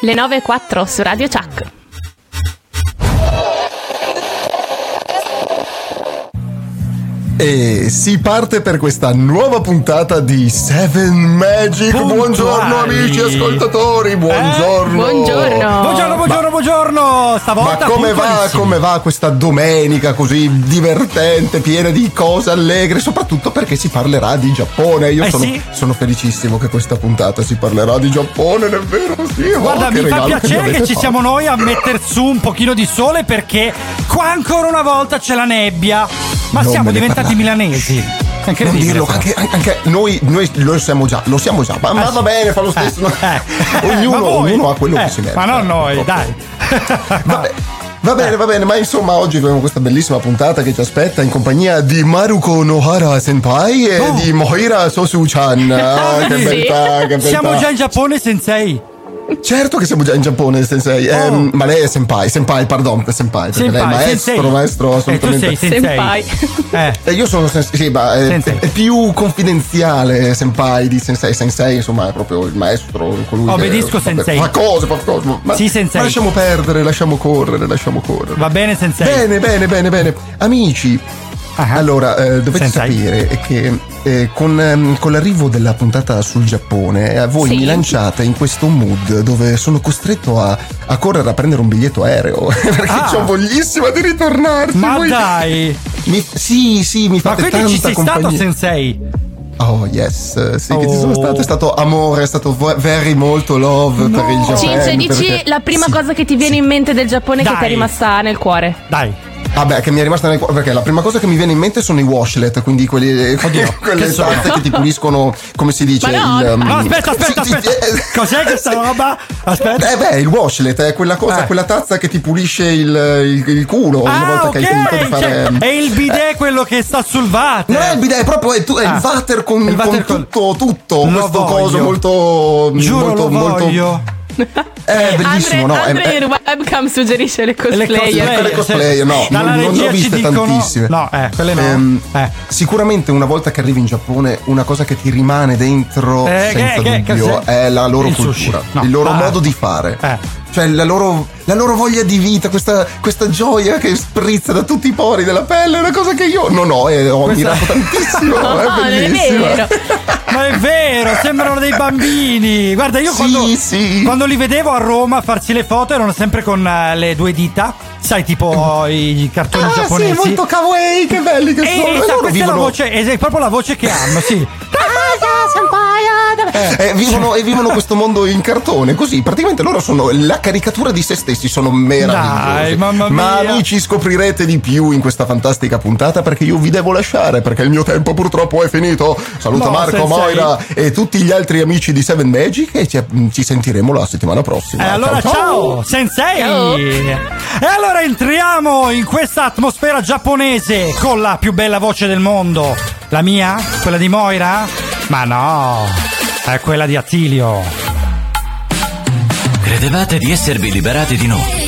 Le 9 e 4 su Radio Chuck. E si parte per questa nuova puntata di Seven Magic. Puntuali. Buongiorno amici ascoltatori, buongiorno. Buongiorno. Buongiorno, buongiorno, buongiorno. Ma Stavolta come va, come va questa domenica così divertente, piena di cose allegre, soprattutto perché si parlerà di Giappone. Io Eh sono, sì. sono felicissimo che questa puntata si parlerà di Giappone, è vero? Sì, oh, Guarda, che mi fa piacere che avete ci fatto. siamo noi a metter su un pochino di sole perché qua ancora una volta c'è la nebbia. Ma Non siamo diventati parlare. milanesi. Non dirlo, anche, anche noi, noi lo siamo già, lo siamo già, ma, Eh, va bene, fa lo eh, stesso. eh. ognuno, Ma voi? ognuno ha quello Eh, che si merita. Ma non noi, purtroppo. dai. Vabbè. Va bene, va bene, ma insomma oggi abbiamo questa bellissima puntata che ci aspetta in compagnia di Maruko Nohara Senpai e Oh. di Moira Sosu-chan. Ah, che Sì. beltà, che beltà. Siamo già in Giappone, sensei. Certo che siamo già in Giappone, sensei. Ehm, ma lei è senpai, senpai, pardon, senpai, perché lei è Oh. Maestro, sensei. maestro E tu assolutamente. sei sensei. Senpai. Eh. E io sono sensei, sì, ma è, Sensei. è più confidenziale senpai di sensei. Sensei, insomma, è proprio il maestro, colui Obbedisco, che vabbè, sensei. fa cose, fa cose. Ma, Sì, sensei. ma lasciamo perdere, lasciamo correre, lasciamo correre. Va bene, sensei. Bene, bene, bene, bene. Amici, Ah. allora eh, dovete Sensei. sapere che eh, con, ehm, con l'arrivo della puntata sul Giappone, eh, voi Sì. mi lanciate in questo mood dove sono costretto a, a correre a prendere un biglietto aereo perché Ah. ho voglissima di ritornarci. Ma Voi- dai. mi- sì, sì, mi Ma fate quindi ci sei stato, compagnia. sensei? Oh yes, sì, che ci sono Oh. stato, è stato amore, è stato very molto love per il Giappone. Cince, dici perché- la prima sì. cosa che ti viene in mente del Giappone che Dai. ti è rimasta nel cuore. Dai. Vabbè, che mi è rimasta nel cuore perché la prima cosa che mi viene in mente sono i washlet, quindi quelli, Oddio, quelle che sono? tazze che ti puliscono, come si dice? No, il, um, No, aspetta, aspetta, sì, sì, aspetta. eh, Cos'è questa roba? Aspetta. Eh beh, il washlet è quella cosa, Eh. quella tazza che ti pulisce il, il- il culo una Ah, volta ok. che hai finito di fare. cioè, è il bidet quello che sta sul water. Non è il bidet, è proprio è, tu- è Ah. il water con, Il water con tutto, tutto Lo questo voglio. coso molto. Giuro, molto, lo molto. È bellissimo, Andre, no? È- Andre è- in webcam suggerisce le Le cosplayer. cosplayer, Quelle cosplayer, sì. no, non- non ne ho viste dicono- tantissime. No, eh, quelle no. Ehm, Eh. Sicuramente una volta che arrivi in Giappone, una cosa che ti rimane dentro Eh, senza che- che- dubbio cos'è? è la loro Il cultura, No. il loro Ah. modo di fare. Eh. Cioè la loro, la loro voglia di vita, questa, questa gioia che sprizza da tutti i pori della pelle, è una cosa che io non ho e ho Questa- ammirato tantissimo. No, è vero. Ma è vero, sembrano dei bambini. Guarda, io Sì, quando, sì. quando li vedevo a Roma farsi le foto erano sempre con eh, le due dita. Sai, tipo i cartoni Ah, giapponesi. sì, molto kawaii, che belli che E, sono. e E sa, loro questa è la vivono- voce, è proprio la voce che hanno, sì. Eh, vivono, e vivono questo mondo in cartone, così praticamente loro sono la caricatura di se stessi, sono meravigliosi. Dai, mamma Ma amici scoprirete di più in questa fantastica puntata perché io vi devo lasciare perché il mio tempo purtroppo è finito. Saluto No, Marco, sensei. Moira e tutti gli altri amici di Seven Magic e ci, ci sentiremo la settimana prossima. E allora ciao, sensei! Ciao. E allora entriamo in questa atmosfera giapponese con la più bella voce del mondo. La mia? Quella di Moira? Ma no, è quella di Attilio. Credevate di esservi liberati di noi,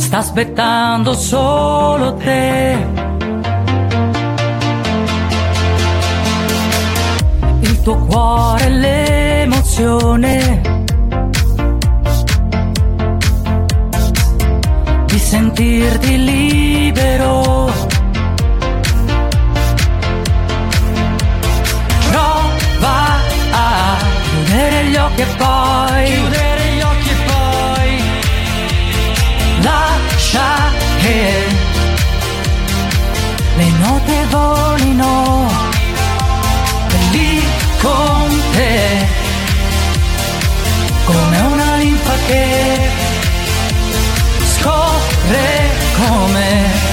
Sta aspettando solo te. Il tuo cuore, l'emozione. Di sentirti libero. Prova a chiudere gli occhi e poi che le note volino lì con te. Come una linfa che scorre come.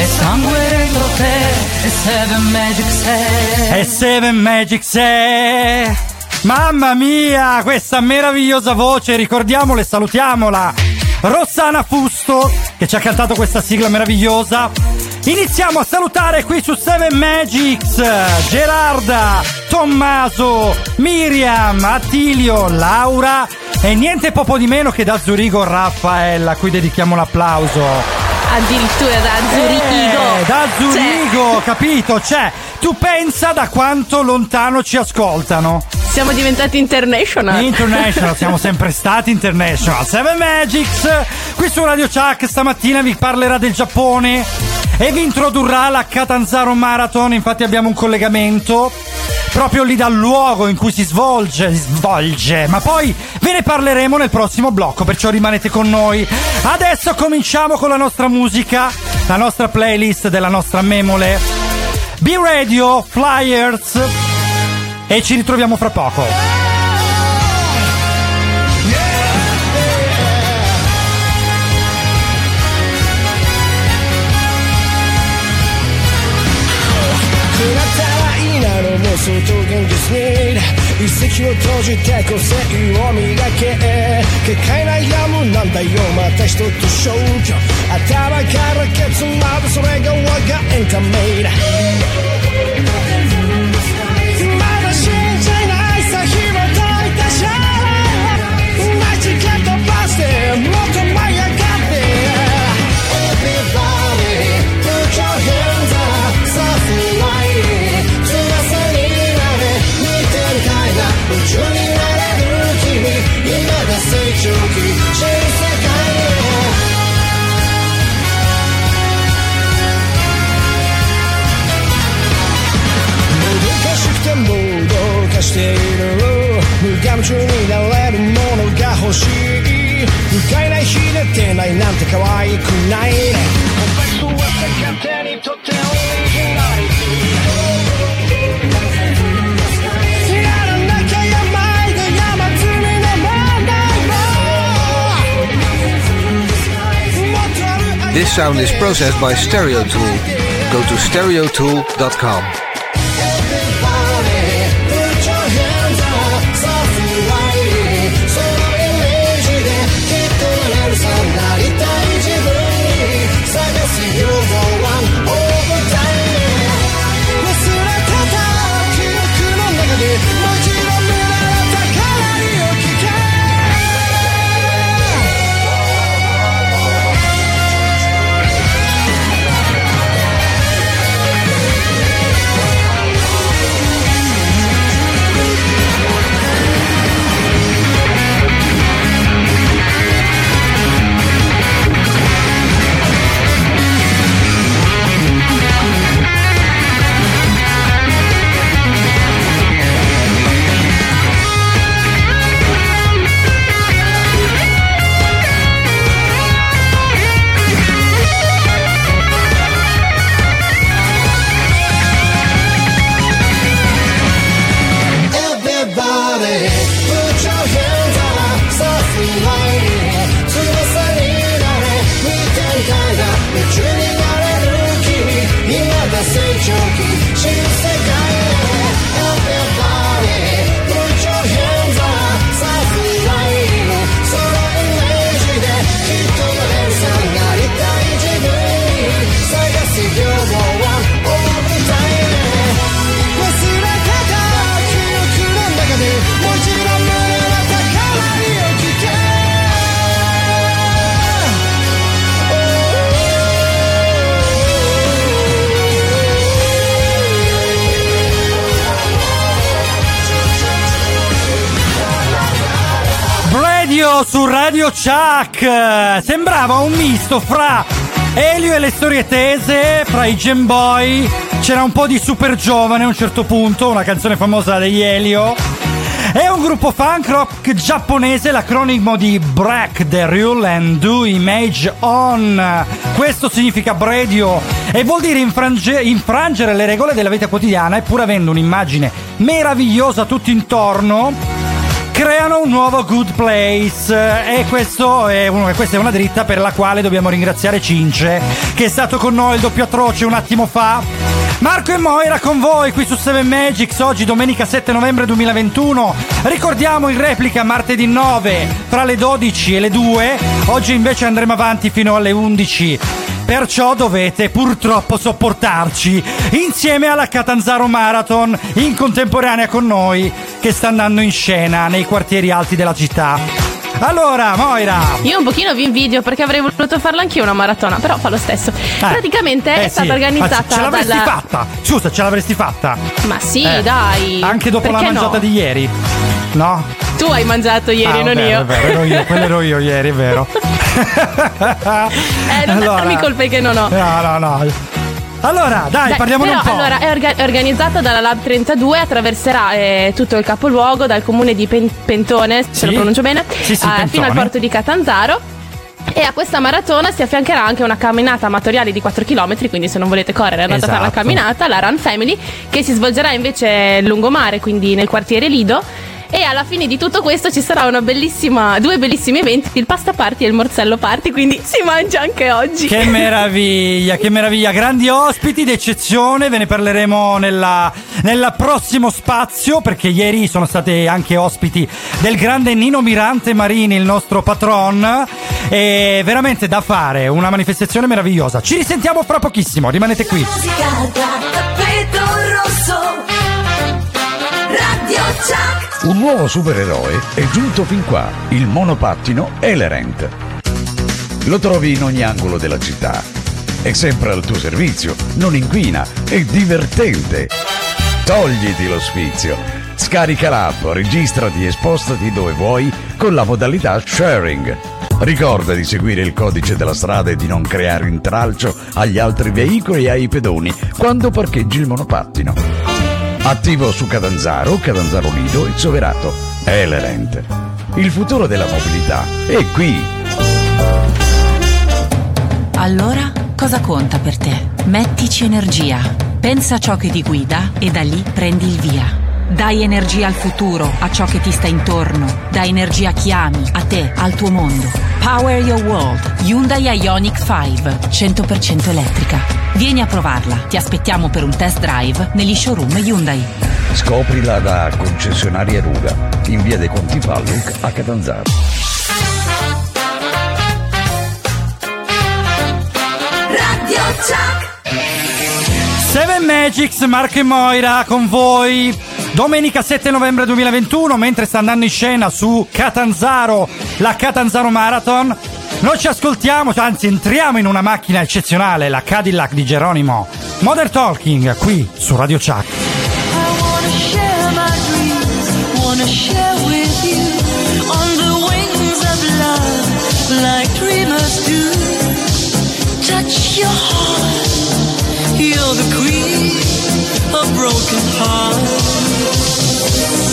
E sangue dentro te e Seven Magic sei E Seven Magic 6 Mamma mia, questa meravigliosa voce, ricordiamola e salutiamola. Rossana Fusto, che ci ha cantato questa sigla meravigliosa. Iniziamo a salutare qui su Seven Magics Gerarda, Tommaso, Miriam, Attilio, Laura e niente poco di meno che da Zurigo Raffaella, a cui dedichiamo l'applauso. Addirittura da Zurigo. Eh, da Cioè, Zurigo, capito? Cioè, tu pensa da quanto lontano ci ascoltano. Siamo diventati international. International, siamo sempre stati international. Seven Magics, qui su Radio Chuck stamattina vi parlerà del Giappone e vi introdurrà la Catanzaro Marathon. Infatti abbiamo un collegamento proprio lì dal luogo in cui si svolge, svolge. Ma poi ve ne parleremo nel prossimo blocco, perciò rimanete con noi. Adesso cominciamo con la nostra musica, la nostra playlist della nostra memole. B-Radio, Flyers e ci ritroviamo fra poco. くなったらいいなの妄想と現実に一石を閉じて個性を磨け結界悩むなんだよまた一つ消去頭からケツまでそれが我がエンタメだ いな夢が成長期新世界へもどかしてもどかしている無我夢中になれるものが欲しい。不快ない日出てないなんて可愛くないね。Sound is processed by Stereo Tool. Go to stereotool.com. Radio Chuck. Sembrava un misto fra Elio e le storie tese, fra i Gem Boy. C'era un po' di super giovane a un certo punto, una canzone famosa degli Elio. È un gruppo funk rock giapponese, l'acronimo di Break the Rule and Do Image On. Questo significa Bradio e vuol dire infrange- infrangere le regole della vita quotidiana, eppur avendo un'immagine meravigliosa tutto intorno creano un nuovo Good Place e è uno- questa è una dritta per la quale dobbiamo ringraziare Cince che è stato con noi il doppio atroce un attimo fa. Marco e Moira con voi qui su 7 Magics oggi domenica 7 novembre 2021. Ricordiamo in replica martedì 9 fra le 12 e le 2. Oggi invece andremo avanti fino alle 11. Perciò dovete purtroppo sopportarci insieme alla Catanzaro Marathon in contemporanea con noi che sta andando in scena nei quartieri alti della città. Allora, Moira, Io un pochino vi invidio perché avrei voluto farla anch'io una maratona, però fa lo stesso. Praticamente eh è sì, stata ma organizzata ce l'avresti dalla. fatta? Scusa, ce l'avresti fatta? Ma sì, Eh, dai. Anche dopo la Perché mangiata no? di ieri? No? Tu hai mangiato ieri, Ah, non vabbè, io. È vero, ero io, quello ero io ieri, è vero. Eh, non darmi colpe che non ho. No, no, no. Allora, dai, Dai, parliamone però, un po'. Allora, è, orga- è organizzata dalla Lab 32, attraverserà eh, tutto il capoluogo dal comune di Pen- Pentone, se Sì. lo pronuncio bene, Sì, sì, eh, fino al porto di Catanzaro. E a questa maratona si affiancherà anche una camminata amatoriale di 4 km, quindi se non volete correre andate a fare la Esatto. camminata, la Run Family, che si svolgerà invece lungomare, quindi nel quartiere Lido. E alla fine di tutto questo ci sarà una bellissima, due bellissimi eventi, il pasta party e il morsello party, quindi si mangia anche oggi. Che meraviglia, che meraviglia. Grandi ospiti d'eccezione, ve ne parleremo nella, nel prossimo spazio perché ieri sono state anche ospiti del grande Nino Mirante Marini, il nostro patron. E veramente da fare, una manifestazione meravigliosa. Ci risentiamo fra pochissimo, rimanete qui. Musica da tappeto rosso. Radio Chuck. Un nuovo supereroe è giunto fin qua, il monopattino Elerent. Lo trovi in ogni angolo della città. È sempre al tuo servizio, non inquina, è divertente. Togliti lo sfizio. Scarica l'app, registrati e spostati dove vuoi con la modalità sharing. Ricorda di seguire il codice della strada e di non creare intralcio agli altri veicoli e ai pedoni quando parcheggi il monopattino. Attivo su Catanzaro, Catanzaro Lido e Soverato. Elerent. Il futuro della mobilità è qui. Allora, cosa conta per te? Mettici energia. Pensa a ciò che ti guida e da lì prendi il via. Dai energia al futuro, a ciò che ti sta intorno. Dai energia a chi ami, a te, al tuo mondo. Power your world. Hyundai Ioniq 5, 100% elettrica. Vieni a provarla. Ti aspettiamo per un test drive negli showroom Hyundai. Scoprila da concessionaria Ruga, in via dei Conti Palluc a Catanzaro. Radio Chuck. 7 Magics, Marco e Moira con voi. Domenica 7 novembre 2021, mentre sta andando in scena su Catanzaro, la Catanzaro Marathon, noi ci ascoltiamo, anzi entriamo in una macchina eccezionale, la Cadillac di Geronimo. Modern Talking, qui su Radio Chuck. Your heart, you're the queen of broken hearts.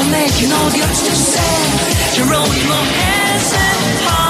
is making all girls too mad. Geronimo has a heart, oh,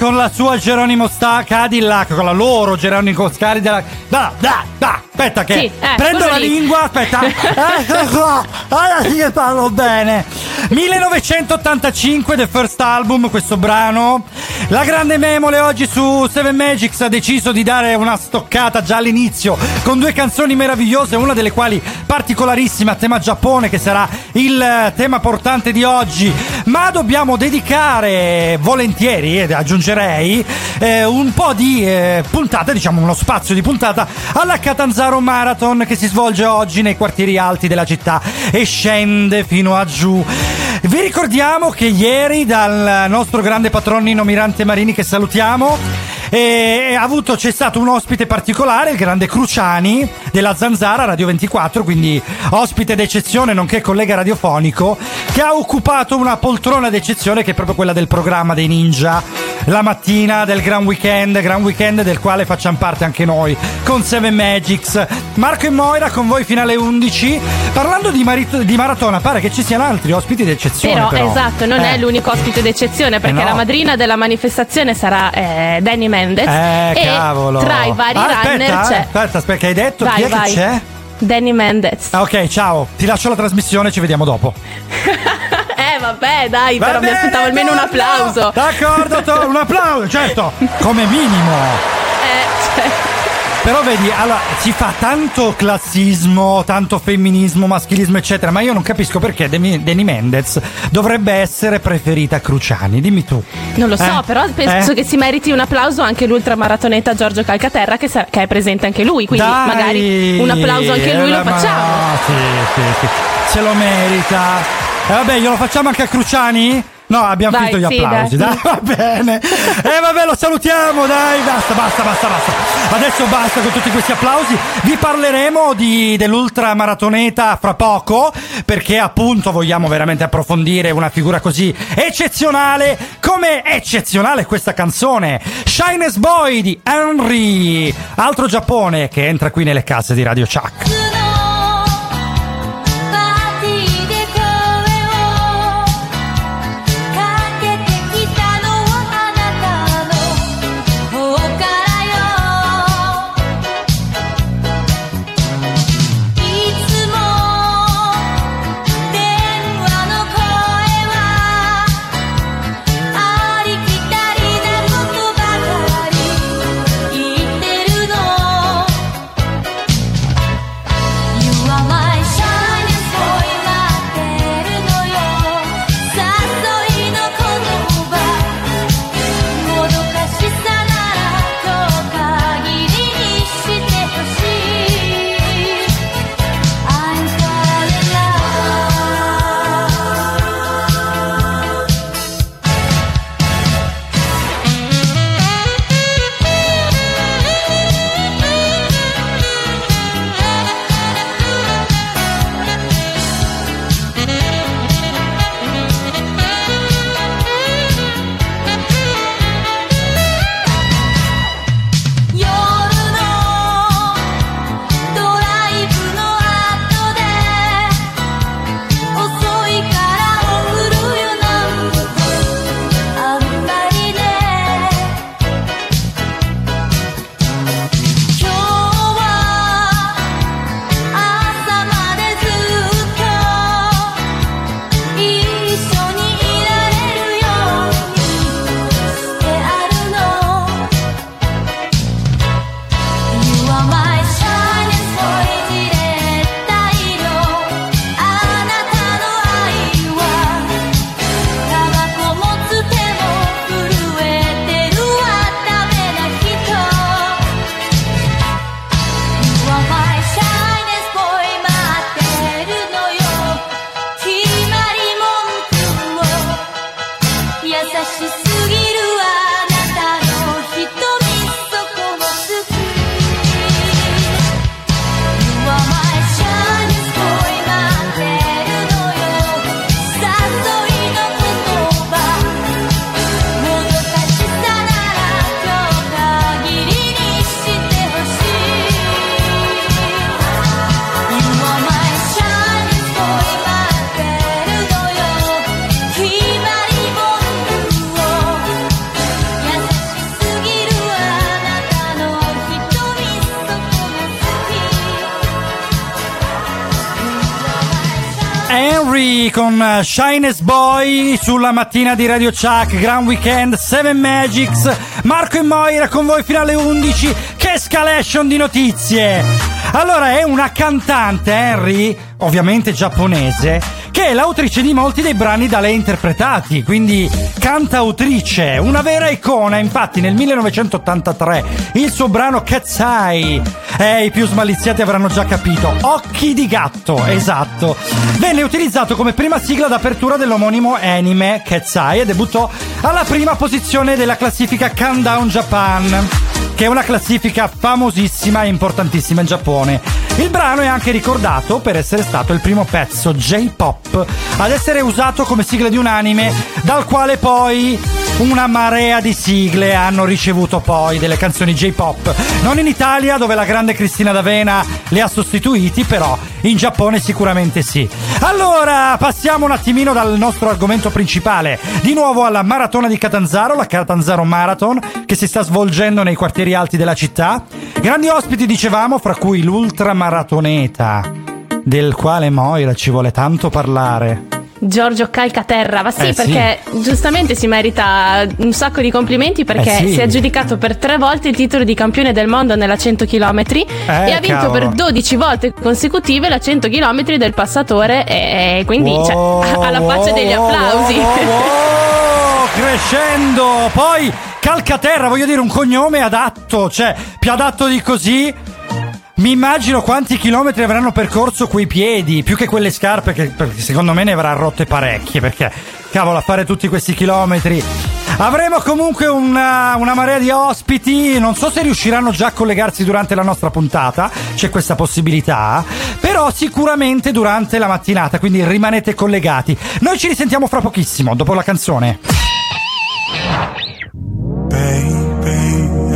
con la sua Geronimo Sta Cadillac, con la loro Geronimo Scari della... Da, da, da, aspetta che Sì, eh, prendo la lì. lingua, aspetta. Ecco qua, ora sì che parlo bene. 1985, The First Album, questo brano. La grande memole oggi su Seven Magics ha deciso di dare una stoccata già all'inizio con due canzoni meravigliose, una delle quali particolarissima, tema Giappone, che sarà il eh, tema portante di oggi. Ma dobbiamo dedicare volentieri, ed aggiungerei, eh, un po' di eh, puntata, diciamo uno spazio di puntata alla Catanzaro Marathon che si svolge oggi nei quartieri alti della città e scende fino a giù. Vi ricordiamo che ieri dal nostro grande patrono Nino Mirante Marini che salutiamo e ha avuto, c'è stato un ospite particolare, il grande Cruciani della Zanzara Radio 24, quindi ospite d'eccezione nonché collega radiofonico, che ha occupato una poltrona d'eccezione che è proprio quella del programma dei ninja la mattina del Gran Weekend, Gran Weekend del quale facciamo parte anche noi con Seven Magics. Marco e Moira con voi fino alle 11. Parlando di, marit- di maratona, pare che ci siano altri ospiti d'eccezione. Però, Però, esatto, non Eh. è l'unico ospite d'eccezione perché Eh no. la madrina della manifestazione sarà eh, Danny Mendez Eh, e cavolo. tra i vari Ah, runner aspetta, c'è aspetta, aspetta, che hai detto? Vai, Chi è vai. che c'è? Danny Mendez. Ah, ok, ciao. Ti lascio la trasmissione, ci vediamo dopo. eh vabbè, dai, Va però mi bene, aspettavo almeno un applauso. D'accordo, un applauso, certo, come minimo. Eh, cioè, Però vedi, allora si fa tanto classismo, tanto femminismo, maschilismo, eccetera, ma io non capisco perché Demi- Mendez dovrebbe essere preferita a Cruciani. Dimmi tu. non lo so, Eh? però penso Eh? che si meriti un applauso anche l'ultramaratoneta Giorgio Calcaterra che, sa- che è presente anche lui, quindi Dai, magari un applauso anche lui eh, lo ma- facciamo. Sì, sì, sì. Se lo merita. E vabbè, glielo facciamo anche a Cruciani? No, abbiamo Dai, finito gli sì, applausi. dai. Dai, va bene. E vabbè, lo salutiamo, dai, basta, basta, basta, basta. Adesso basta con tutti questi applausi. Vi parleremo di, dell'ultramaratoneta fra poco, perché appunto vogliamo veramente approfondire una figura così eccezionale. Come eccezionale questa canzone? Shines Boy di Henry. Altro Giappone che entra qui nelle casse di Radio Chuck. Shines Boy sulla mattina di Radio Chuck, Grand Weekend, Seven Magics, Marco e Moira con voi fino alle 11. Che escalation di notizie! Allora, è una cantante, Henry, ovviamente giapponese, che è l'autrice di molti dei brani da lei interpretati, quindi cantautrice, una vera icona. Infatti, nel 1983 il suo brano Cat's Eye, eh, i più smaliziati avranno già capito, Occhi di gatto, esatto, venne utilizzato come prima sigla d'apertura dell'omonimo anime Eye e debuttò alla prima posizione della classifica Countdown Japan che è una classifica famosissima e importantissima in Giappone. Il brano è anche ricordato per essere stato il primo pezzo J-pop ad essere usato come sigla di un anime, dal quale poi una marea di sigle hanno ricevuto poi delle canzoni J-pop. Non in Italia, dove la grande Cristina D'Avena le ha sostituiti, però in Giappone sicuramente sì. Allora, passiamo un attimino dal nostro argomento principale, di nuovo alla maratona di Catanzaro, la Catanzaro Marathon, che si sta svolgendo nei quartieri alti della città. Grandi ospiti, dicevamo, fra cui l'ultramaratoneta, del quale Moira ci vuole tanto parlare. Giorgio Calcaterra, ma sì, Eh, sì. perché giustamente si merita un sacco di complimenti perché Eh, sì. si è aggiudicato per tre volte il titolo di campione del mondo nella 100 km e ha vinto cavolo. per 12 volte consecutive la 100 km del passatore e quindi cioè, Wow, alla faccia wow, degli wow, applausi. wow, crescendo. Poi Calcaterra, voglio dire, un cognome adatto, cioè più adatto di così. Mi immagino quanti chilometri avranno percorso quei piedi, più che quelle scarpe, che secondo me ne avrà rotte parecchie, perché cavolo, a fare tutti questi chilometri. Avremo comunque una, una marea di ospiti, non so se riusciranno già a collegarsi durante la nostra puntata, c'è questa possibilità, però sicuramente durante la mattinata, quindi rimanete collegati. Noi ci risentiamo fra pochissimo, dopo la canzone. Baby,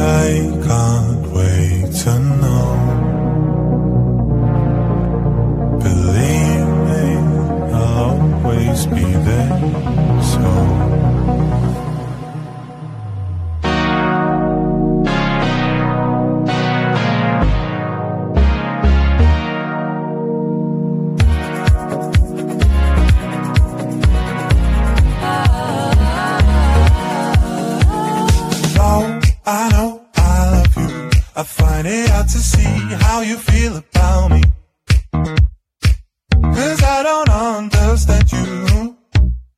I can't wait to know. Believe me, I'll always be there. I know I love you. I find it hard to see how you feel about me. Cause I don't understand you.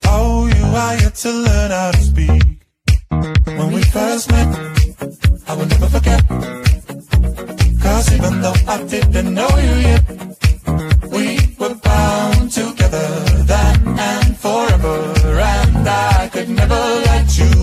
Oh, you are yet to learn how to speak. When we first met, I will never forget. Cause even though I didn't know you yet, we were bound together then and forever. And I could never let you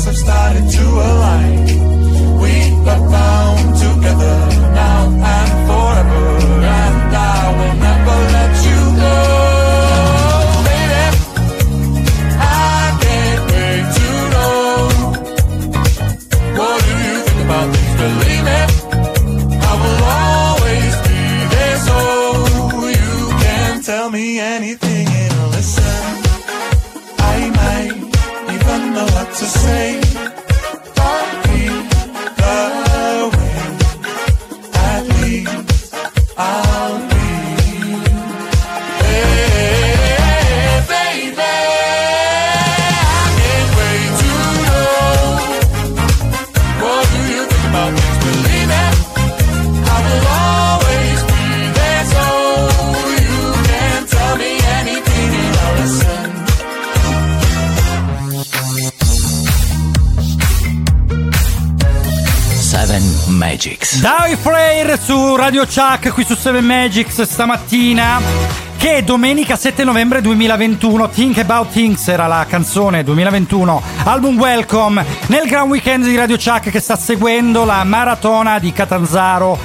stars have started to align. Radio Chuck qui su 7 Magics stamattina che è domenica 7 novembre 2021 Think About Things era la canzone 2021 album Welcome nel Grand Weekend di Radio Chuck che sta seguendo la maratona di Catanzaro.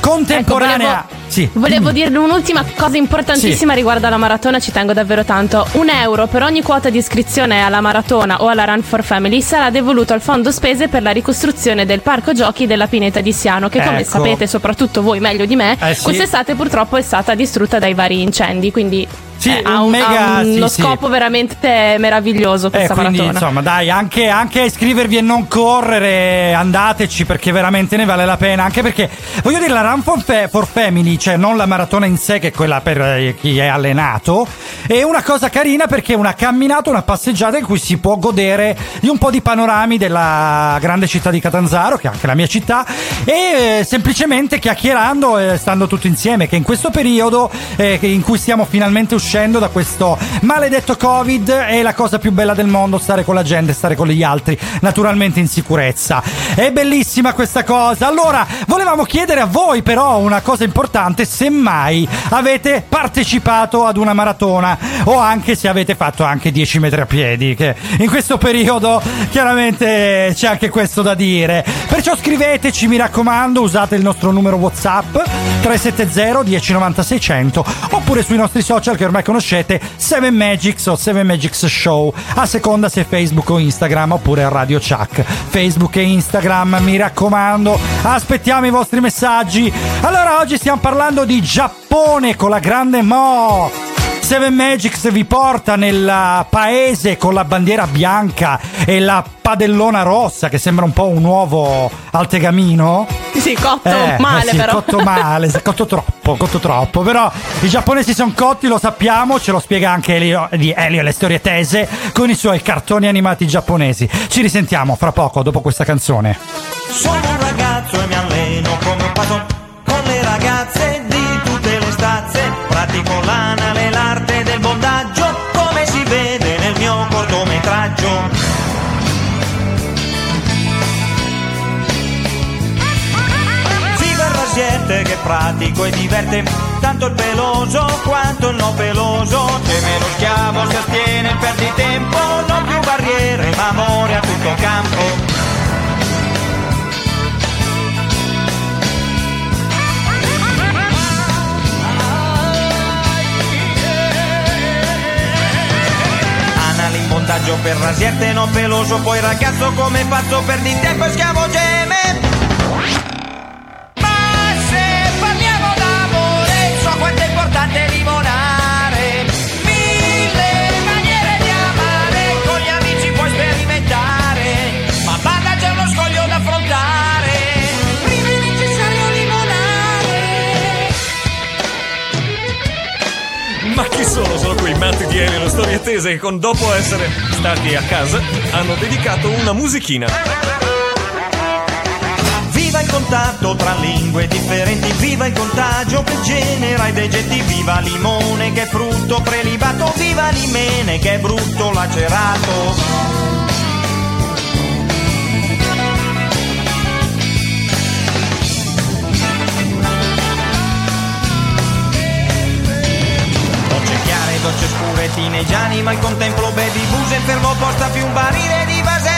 Contemporanea Ecco, volevo- sì. Volevo dirle un'ultima cosa importantissima riguardo alla maratona, ci tengo davvero tanto. Un euro per ogni quota di iscrizione alla maratona o alla Run for Family sarà devoluto al fondo spese per la ricostruzione del parco giochi della Pineta di Siano, che come Ecco. sapete, soprattutto voi meglio di me, Eh sì. quest'estate purtroppo è stata distrutta dai vari incendi. Quindi Sì, eh, ha, un un- mega- ha sì, uno sì. scopo veramente meraviglioso Eh, questa quindi maratona. insomma dai anche, anche a iscrivervi e non correre andateci perché veramente ne vale la pena anche perché voglio dire la Run for, Fa- for Family cioè non la maratona in sé che è quella per eh, chi è allenato è una cosa carina perché è una camminata una passeggiata in cui si può godere di un po' di panorami della grande città di Catanzaro che è anche la mia città e eh, semplicemente chiacchierando e stando tutti insieme che in questo periodo eh, in cui stiamo finalmente uscendo da questo maledetto covid è la cosa più bella del mondo stare con la gente stare con gli altri naturalmente in sicurezza. È bellissima questa cosa. Allora volevamo chiedere a voi però una cosa importante se mai avete partecipato ad una maratona o anche se avete fatto anche 10 metri a piedi che in questo periodo chiaramente c'è anche questo da dire. Perciò scriveteci mi raccomando usate il nostro numero whatsapp 370 1090 600 oppure sui nostri social che ormai conoscete 7 Magics o 7 Magics Show a seconda se Facebook o Instagram oppure Radio Chuck. Facebook e Instagram mi raccomando aspettiamo i vostri messaggi. Allora oggi stiamo parlando di Giappone con la grande Mo Seven Magics vi porta nel paese con la bandiera bianca e la padellona rossa che sembra un po' un uovo al tegamino. Sì, cotto Eh, male eh sì, però. Cotto male, cotto troppo, cotto troppo. Però i giapponesi sono cotti, lo sappiamo, ce lo spiega anche Elio, di Elio e le storie tese con i suoi cartoni animati giapponesi. Ci risentiamo fra poco dopo questa canzone. Sono un ragazzo e mi alleno come un patron con le ragazze di tutte le stazze. Pratico l'anale, cortometraggio. Rasierte che pratico e diverte tanto il peloso quanto il non peloso. C'è meno schiavo, si astiene, perdi tempo, non più barriere, ma amore a tutto campo. Montaggio per rasierte non peloso Poi ragazzo come pazzo per di tempo e schiavo geme matti di Elio storie tese che con dopo essere stati a casa hanno dedicato una musichina. Viva il contatto tra lingue differenti, viva il contagio che genera i degetti, viva limone che è frutto prelibato, viva limene che è brutto lacerato. Docce scure, tineggiani, ma al contemplo baby buse, fermo posta più un barile di vasella.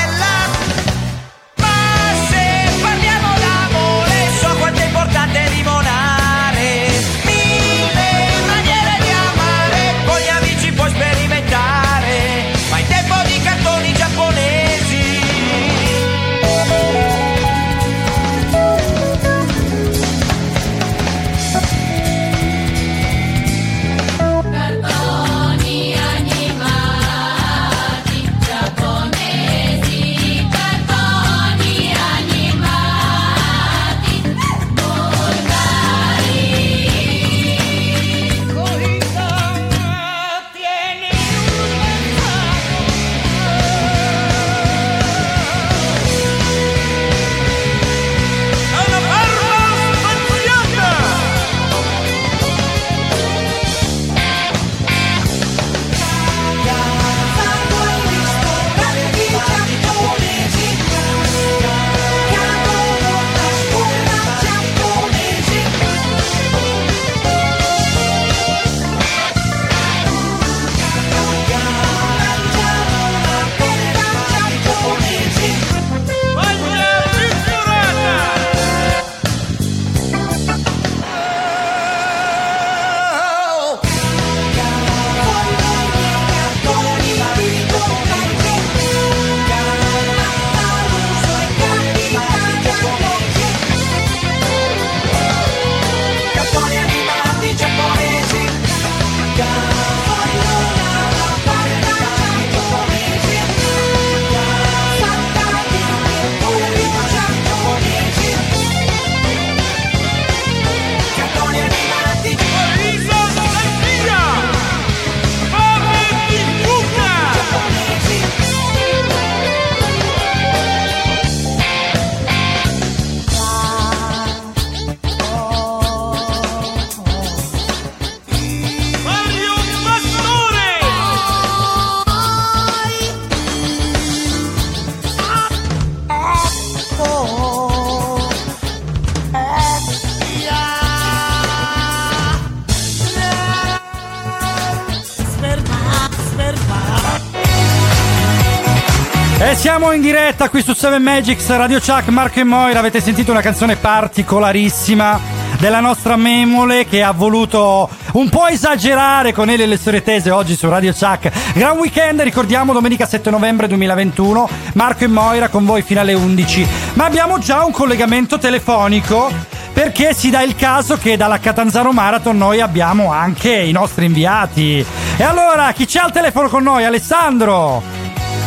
Siamo in diretta qui su 7 Magics, Radio Chuck, Marco e Moira. Avete sentito una canzone particolarissima della nostra Memole che ha voluto un po' esagerare con Ele e le storie tese oggi su Radio Chuck. Gran weekend, ricordiamo domenica 7 novembre 2021. Marco e Moira con voi fino alle 11. Ma abbiamo già un collegamento telefonico perché si dà il caso che dalla Catanzaro Marathon noi abbiamo anche i nostri inviati. E allora, chi c'è al telefono con noi? Alessandro!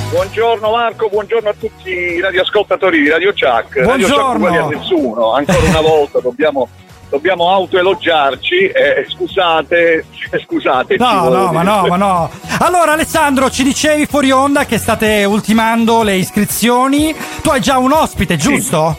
Buongiorno Marco, buongiorno a tutti i radioascoltatori di Radio Chuck. Radio Chuck Buongiorno. uguali a nessuno, ancora una volta dobbiamo, dobbiamo autoelogiarci. eh, scusate, scusate. No, no, ma no, ma no. Allora, Alessandro, ci dicevi fuori onda che state ultimando le iscrizioni. Tu hai già un ospite, giusto?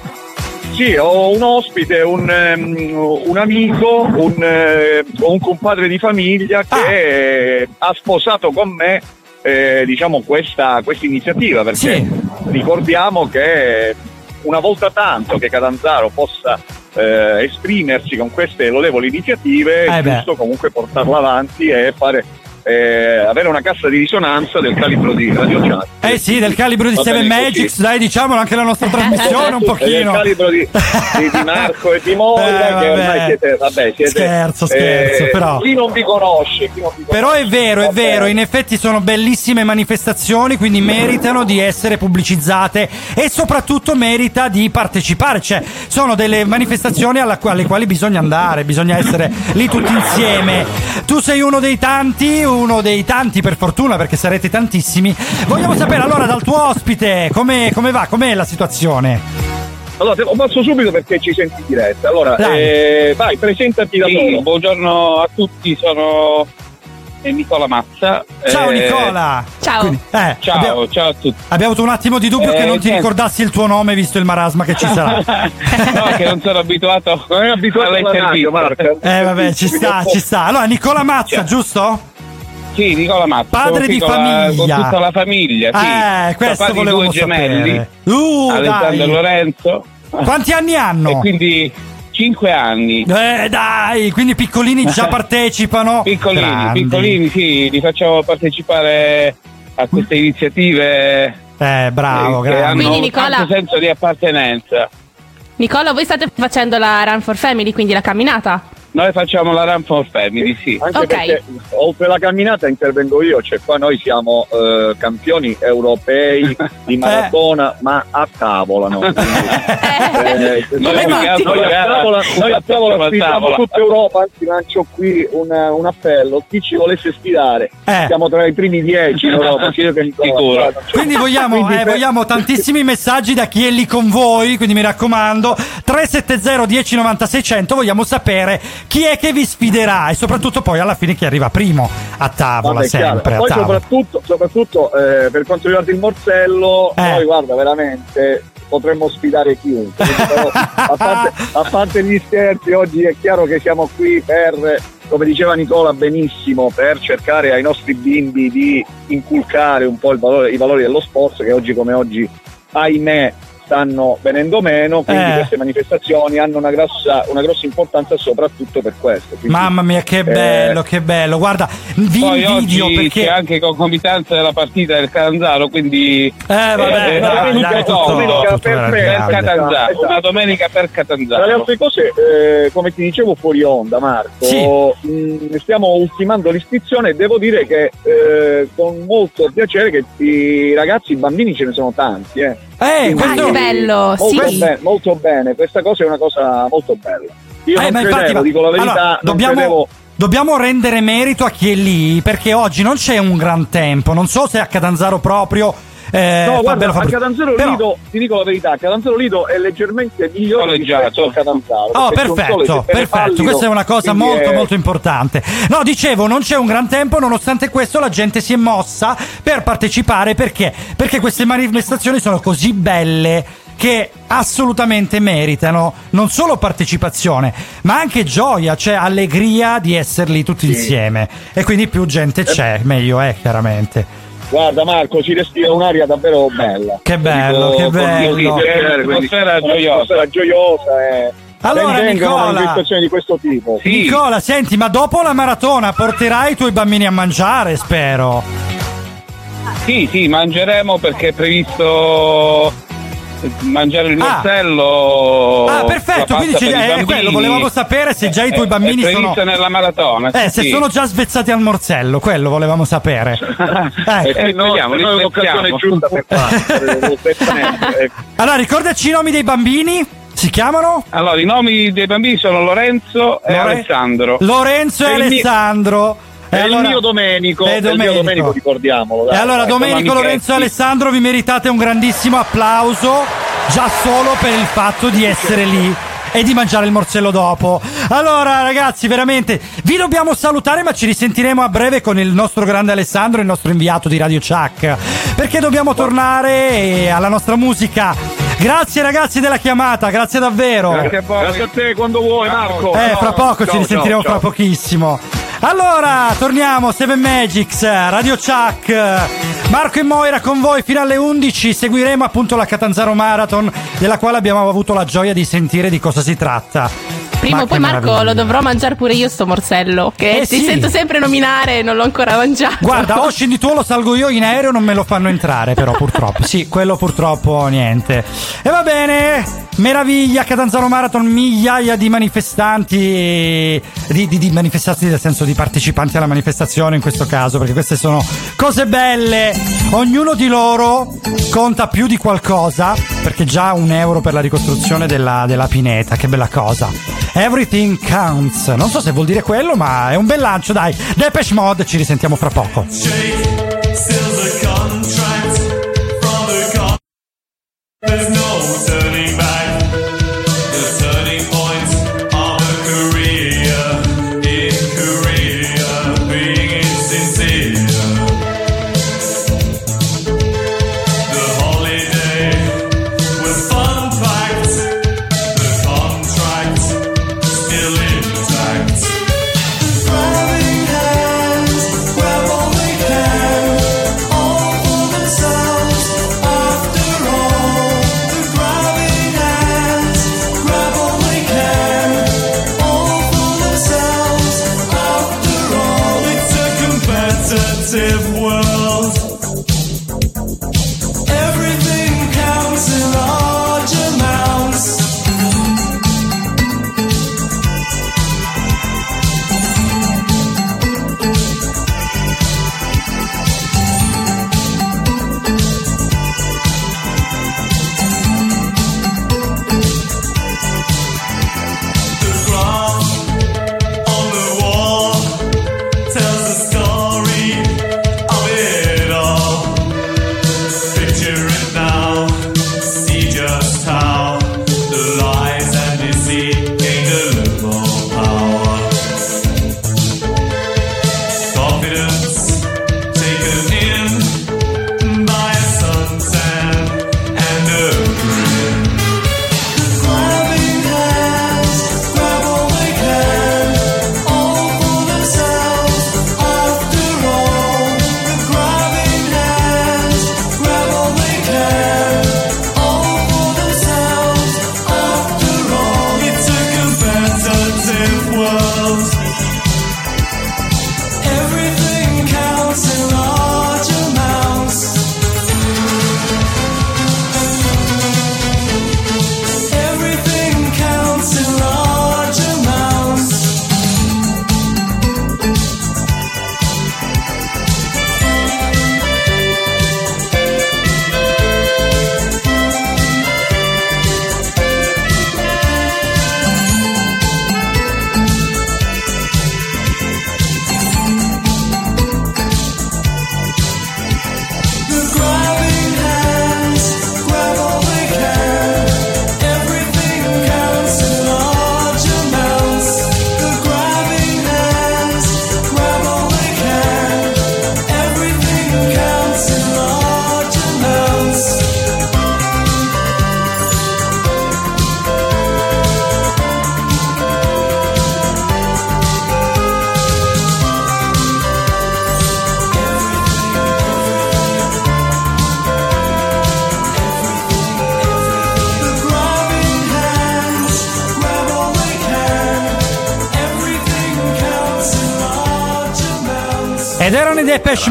Sì, ho un ospite, un, ehm, un amico, un, eh, un compadre di famiglia che eh, ha sposato con me eh, diciamo questa, questa iniziativa perché ricordiamo che una volta tanto che Catanzaro possa eh, esprimersi con queste lodevoli iniziative è Eh beh. giusto comunque portarla avanti e fare eh, avere una cassa di risonanza del calibro di Radio Chat. Eh sì, del calibro di Va 7 bene così. Magics, dai, diciamolo anche la nostra trasmissione un Del pochino. calibro di, di- di Marco e di Moira, Eh, che ormai vabbè. siete, vabbè, siete Scherzo, scherzo, eh, però. Chi non vi conosce, non vi Però è vero, è Vabbè. vero, in effetti sono bellissime manifestazioni, quindi meritano di essere pubblicizzate e soprattutto merita di partecipare, cioè sono delle manifestazioni alla- alle quali bisogna andare, bisogna essere lì tutti insieme. Tu sei uno dei tanti, uno dei tanti per fortuna perché sarete tantissimi. Vogliamo sapere allora dal tuo ospite come, come va, com'è la situazione? Allora, te lo passo subito perché ci senti in diretta. Allora, eh, vai, presentati da Sì, solo. buongiorno a tutti, sono eh, Nicola Mazza. Ciao Eh, Nicola! Ciao. Quindi, eh, Ciao, abbiamo, ciao a tutti. abbiamo avuto un attimo di dubbio Eh, che non ti ricordassi il tuo nome visto il marasma che ci sarà. no, che non sono abituato, Non è abituato alle interviste. Marco. Eh vabbè, ci sta, ci sta. Allora, Nicola Mazza, giusto? Sì, Nicola Mazza. Padre di la- famiglia. con tutta la famiglia, sì. Eh, questo Papà di volevamo due gemelli, sapere. Uh, Alessandro dai. e Lorenzo. Quanti anni hanno? E quindi 5 anni. Eh dai, quindi piccolini già partecipano. Piccolini, Grandi. piccolini, sì, li facciamo partecipare a queste iniziative Eh, bravo, eh, che hanno Quindi, un Nicola- tanto senso di appartenenza. Nicola, voi state facendo la Run for Family, quindi la camminata? Noi facciamo la Run for Family, sì. Anche Ok. perché oltre alla camminata intervengo io, cioè qua noi siamo eh, campioni europei di maratona, ma a tavola. No? Quindi, eh, Noi altro noi a tavola, noi a tavola a sfidiamo tavola. tutta Europa, anzi lancio qui un, un appello, chi ci volesse sfidare, Eh. siamo tra i primi dieci in Europa, sì, io che Nicola- Sicuro. Quindi vogliamo, Quindi eh, per- vogliamo tantissimi messaggi da chi è lì con voi, quindi mi raccomando, 370 1090 600, vogliamo sapere chi è che vi sfiderà e soprattutto poi alla fine chi arriva primo a tavola, Vabbè, sempre a Poi tavola. soprattutto, soprattutto eh, per quanto riguarda il morsello, Eh. noi guarda veramente potremmo sfidare chiunque. Però, a, parte, a parte gli scherzi, oggi è chiaro che siamo qui per, come diceva Nicola benissimo, per cercare ai nostri bimbi di inculcare un po' valore- i valori dello sport che oggi come oggi, ahimè, stanno venendo meno, quindi Eh. queste manifestazioni hanno una grossa, una grossa importanza soprattto per questo. Quindi, Mamma mia, che eh, bello, che bello. Guarda, vi Poi invidio oggi perché. c'è anche concomitanza della partita del Catanzaro, quindi Eh, vabbè, eh, dai, tutto dai, tutto- domenica tutto per, per. Catanzaro, Esatto. una domenica per Tra le Catanzaro. altre cose, eh, come ti dicevo fuori onda, Marco, Sì. mh, stiamo ultimando l'iscrizione e devo dire che eh, con molto piacere che i ragazzi, i bambini ce ne sono tanti. Eh. Eh, Quindi, Ah, che bello, molto, sì. bene, molto bene, questa cosa è una cosa molto bella. Io Eh, non credevo, infatti, dico la verità, allora, dobbiamo, credevo... dobbiamo rendere merito a chi è lì perché oggi non c'è un gran tempo. Non so se a Catanzaro proprio. Eh, No, guarda, a. Catanzaro Però- Lido, ti dico la verità, Catanzaro Lido è leggermente migliore rispetto a Catanzaro. Oh, perfetto, perfetto. pallido, Questa è una cosa molto, è- molto importante. No, dicevo, non c'è un gran tempo, nonostante questo la gente si è mossa per partecipare. Perché? Perché queste manifestazioni sono così belle che assolutamente meritano non solo partecipazione, ma anche gioia, cioè allegria di esserli tutti insieme. E quindi più gente c'è, meglio è, chiaramente. Guarda Marco, si respira un'aria davvero bella. Che bello, Dico, che bello. con- quindi- Atmosfera una gioiosa. gioiosa e Allora, Nicola. di questo tipo. Nicola, senti, ma dopo la maratona porterai i tuoi bambini a mangiare, spero. Sì, sì, mangeremo perché è previsto mangiare il morsello. Ah, la perfetto, quindi c'è- i eh, bambini. quello, volevamo sapere se già i tuoi È- bambini è previsto sono- nella maratona. Eh, sì, se sono già svezzati al morsello, quello volevamo sapere. Eh, Ecco. sì, no, noi è li l'occasione giusta per fare. Allora, ricordaci i nomi dei bambini. Si chiamano? Allora, i nomi dei bambini sono Lorenzo e Lore- Alessandro. Lorenzo e E Alessandro. È E il allora- mio Domenico, è è il mio Domenico. Domenico, ricordiamolo. E dai. allora, Dai, Domenico, Lorenzo e. Alessandro, vi meritate un grandissimo applauso già solo per il fatto di essere lì e di mangiare il morcello dopo. Allora, ragazzi, veramente vi dobbiamo salutare, ma ci risentiremo a breve con il nostro grande Alessandro, il nostro inviato di Radio Chuck. Perché dobbiamo tornare eh, alla nostra musica. Grazie, ragazzi, della chiamata, grazie davvero. Grazie a voi. Grazie a te quando vuoi, Marco. Eh, fra poco Ciao, ci risentiremo ciao, fra ciao. pochissimo. Allora, torniamo, Seven Magics, Radio Chuck, Marco e Moira con voi fino alle 11, seguiremo appunto la Catanzaro Marathon, della quale abbiamo avuto la gioia di sentire di cosa si tratta. Prima Ma o poi Marco meraviglia. lo dovrò mangiare pure io sto morsello che Eh, ti sì. sento sempre nominare e non l'ho ancora mangiato. Guarda, o scendi tu o lo salgo io in aereo, non me lo fanno entrare però purtroppo. Sì, quello purtroppo niente. E va bene, meraviglia, Catanzaro Marathon, migliaia di manifestanti, di, di- di manifestanti nel senso di partecipanti alla manifestazione in questo caso, perché queste sono cose belle. Ognuno di loro conta più di qualcosa, perché già un euro per la ricostruzione della, della pineta, che bella cosa. Everything counts. Non so se vuol dire quello, ma è un bel lancio, dai. Depeche Mode, ci risentiamo fra poco. Silver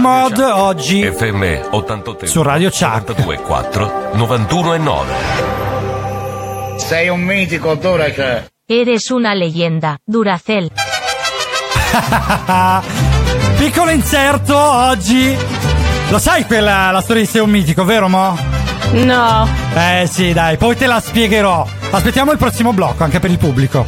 Mode oggi FM 88 su Radio Chuck. 92.4 91 e 9. Sei un mitico, Duracell. Eres una leyenda, Duracell. Piccolo inserto oggi. Lo sai quella, la storia di Sei un mitico, vero Mo? No. Eh sì, dai, poi te la spiegherò. Aspettiamo il prossimo blocco anche per il pubblico.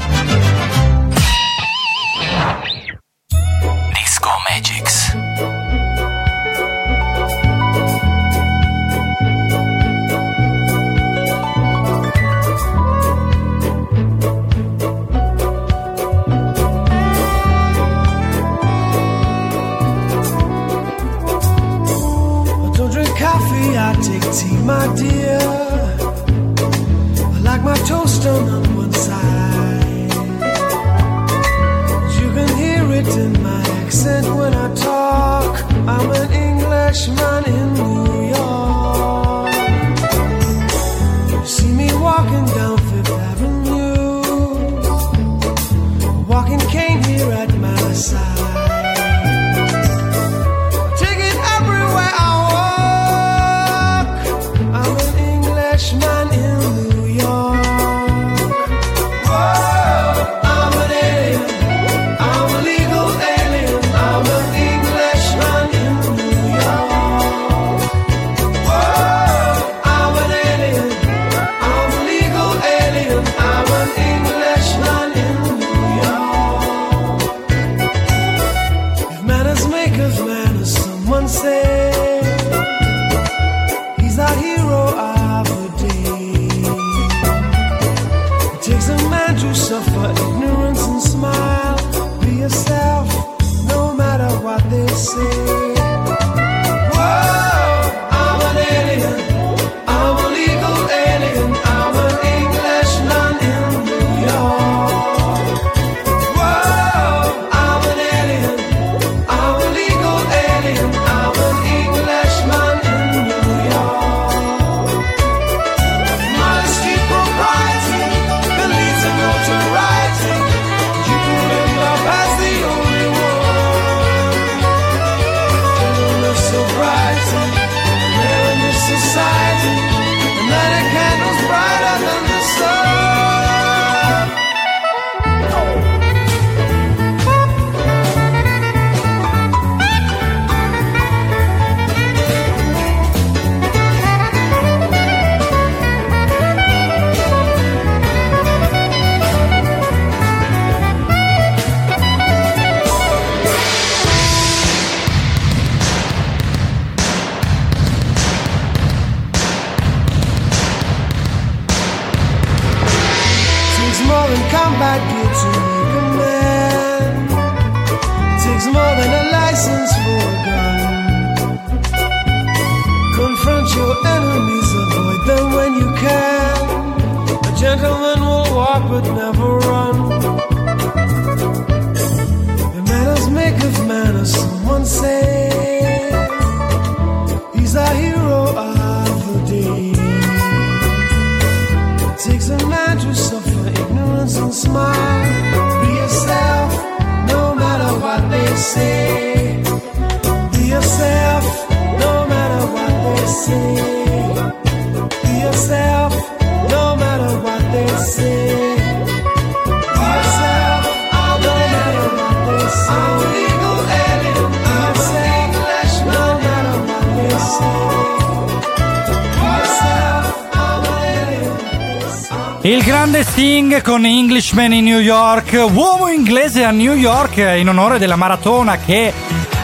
Englishman in New York, uomo inglese a New York in onore della maratona che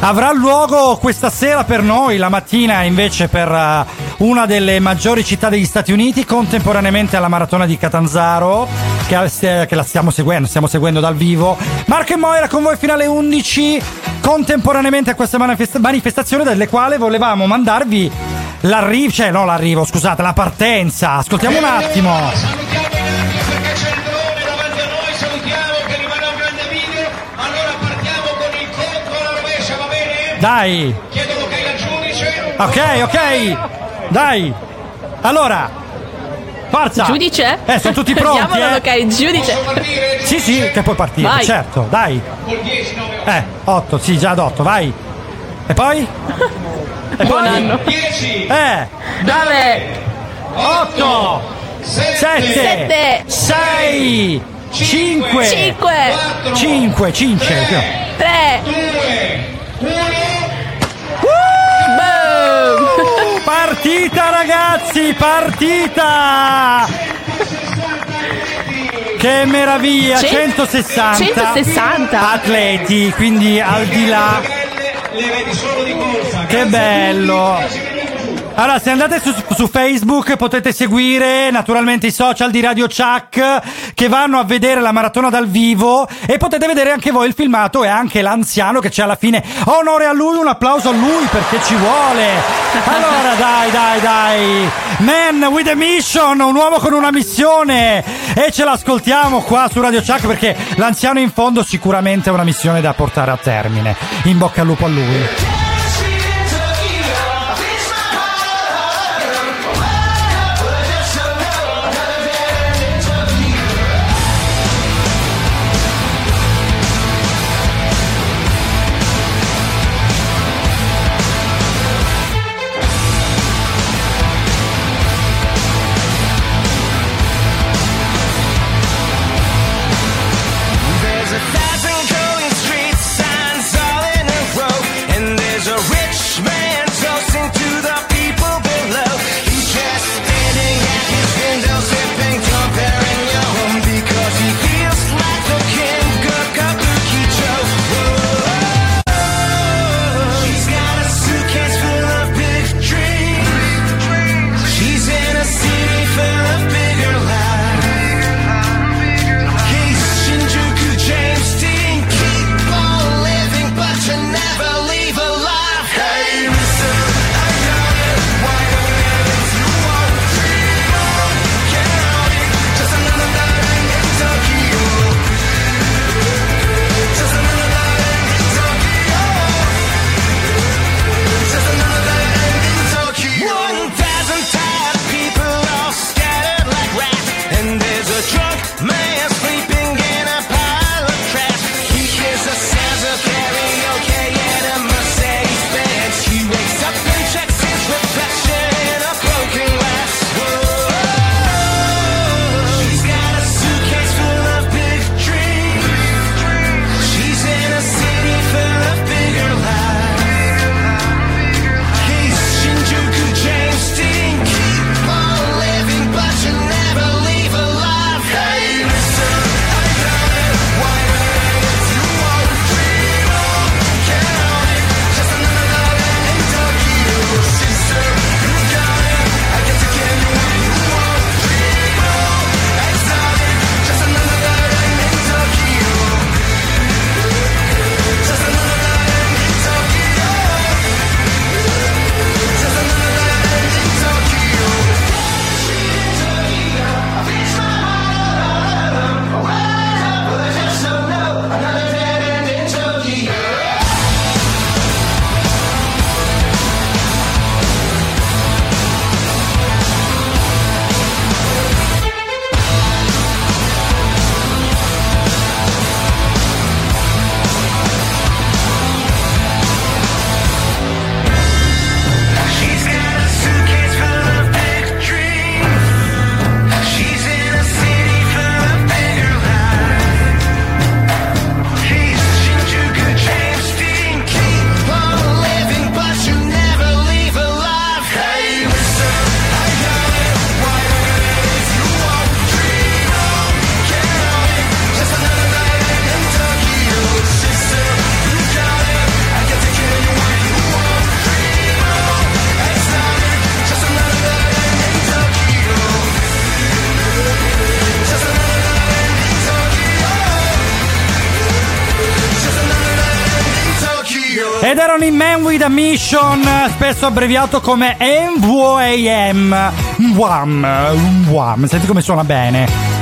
avrà luogo questa sera per noi, la mattina invece per eh, una delle maggiori città degli Stati Uniti, contemporaneamente alla maratona di Catanzaro, che, eh, che la stiamo seguendo, stiamo seguendo dal vivo. Marco e Moira con voi fino alle 11, contemporaneamente a questa manifest- manifestazione dalle quali volevamo mandarvi l'arrivo, cioè no l'arrivo, scusate, la partenza. Ascoltiamo un attimo. Dai. Chiedono che il giudice. Ok, ok. Dai. Allora, Forza! Giudice? Eh, sono tutti pronti. Andiamolo, eh. ok, giudice. Partire, giudice. Sì, sì, che puoi partire, vai. certo, dai. Eh, 8, sì, già ad 8, vai. E poi? E Buon anno. 10. Eh. 9. 8. 7. 6. 5. 5. 5, 5. 3. 2. 1. Partita ragazzi, partita! Che meraviglia, 160, 160 atleti, quindi al di là. Che bello! Allora, se andate su, su, Facebook potete seguire naturalmente i social di Radio Chuck che vanno a vedere la maratona dal vivo e potete vedere anche voi il filmato e anche l'anziano che c'è alla fine. Onore a lui, un applauso a lui perché ci vuole. Allora, dai, dai, dai. Man with a mission, un uomo con una missione. E ce l'ascoltiamo qua su Radio Chuck perché l'anziano in fondo sicuramente ha una missione da portare a termine. In bocca al lupo a lui. erano i Man with a Mission, spesso abbreviato come MVAM. Wham, wham, senti come suona bene.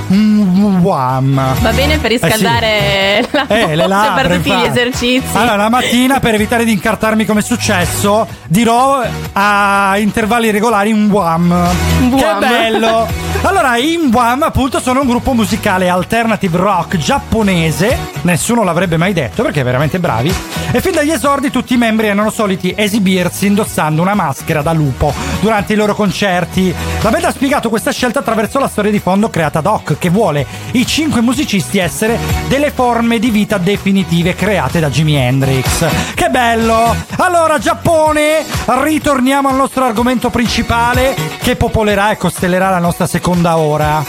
Wham. Va bene per Eh sì. riscaldare la Eh, le labbra, per tutti gli esercizi. Allora, la mattina, per evitare di incartarmi come è successo, dirò a intervalli regolari un wham. Che Wham. bello! Allora, in Wham, appunto, sono un gruppo musicale alternative rock giapponese. Nessuno l'avrebbe mai detto perché è veramente bravi. E fin dagli esordi, tutti i membri erano soliti esibirsi indossando una maschera da lupo durante i loro concerti. La band ha spiegato questa scelta attraverso la storia di fondo creata ad hoc, che vuole i cinque musicisti essere delle forme di vita definitive create da Jimi Hendrix. Che bello! Allora, Giappone, ritorniamo al nostro argomento principale che popolerà e costellerà la nostra seconda ora.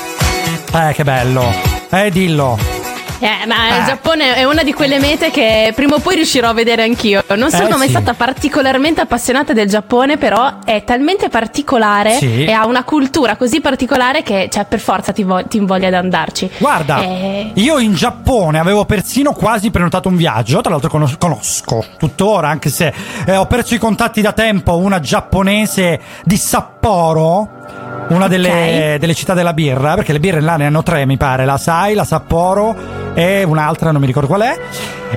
Eh, che bello! Eh, dillo. Eh, ma il Giappone è una di quelle mete che prima o poi riuscirò a vedere anch'io. Non sono Eh, mai sì. stata particolarmente appassionata del Giappone, però è talmente particolare Sì. e ha una cultura così particolare che cioè, per forza ti, vo- ti invoglia ad andarci. Guarda, Eh, io in Giappone avevo persino quasi prenotato un viaggio, tra l'altro conos- conosco tuttora, anche se eh, ho perso i contatti da tempo, una giapponese di Sapporo. Una delle, delle città della birra, perché le birre là ne hanno tre, mi pare, la Sai, la Sapporo e un'altra, non mi ricordo qual è.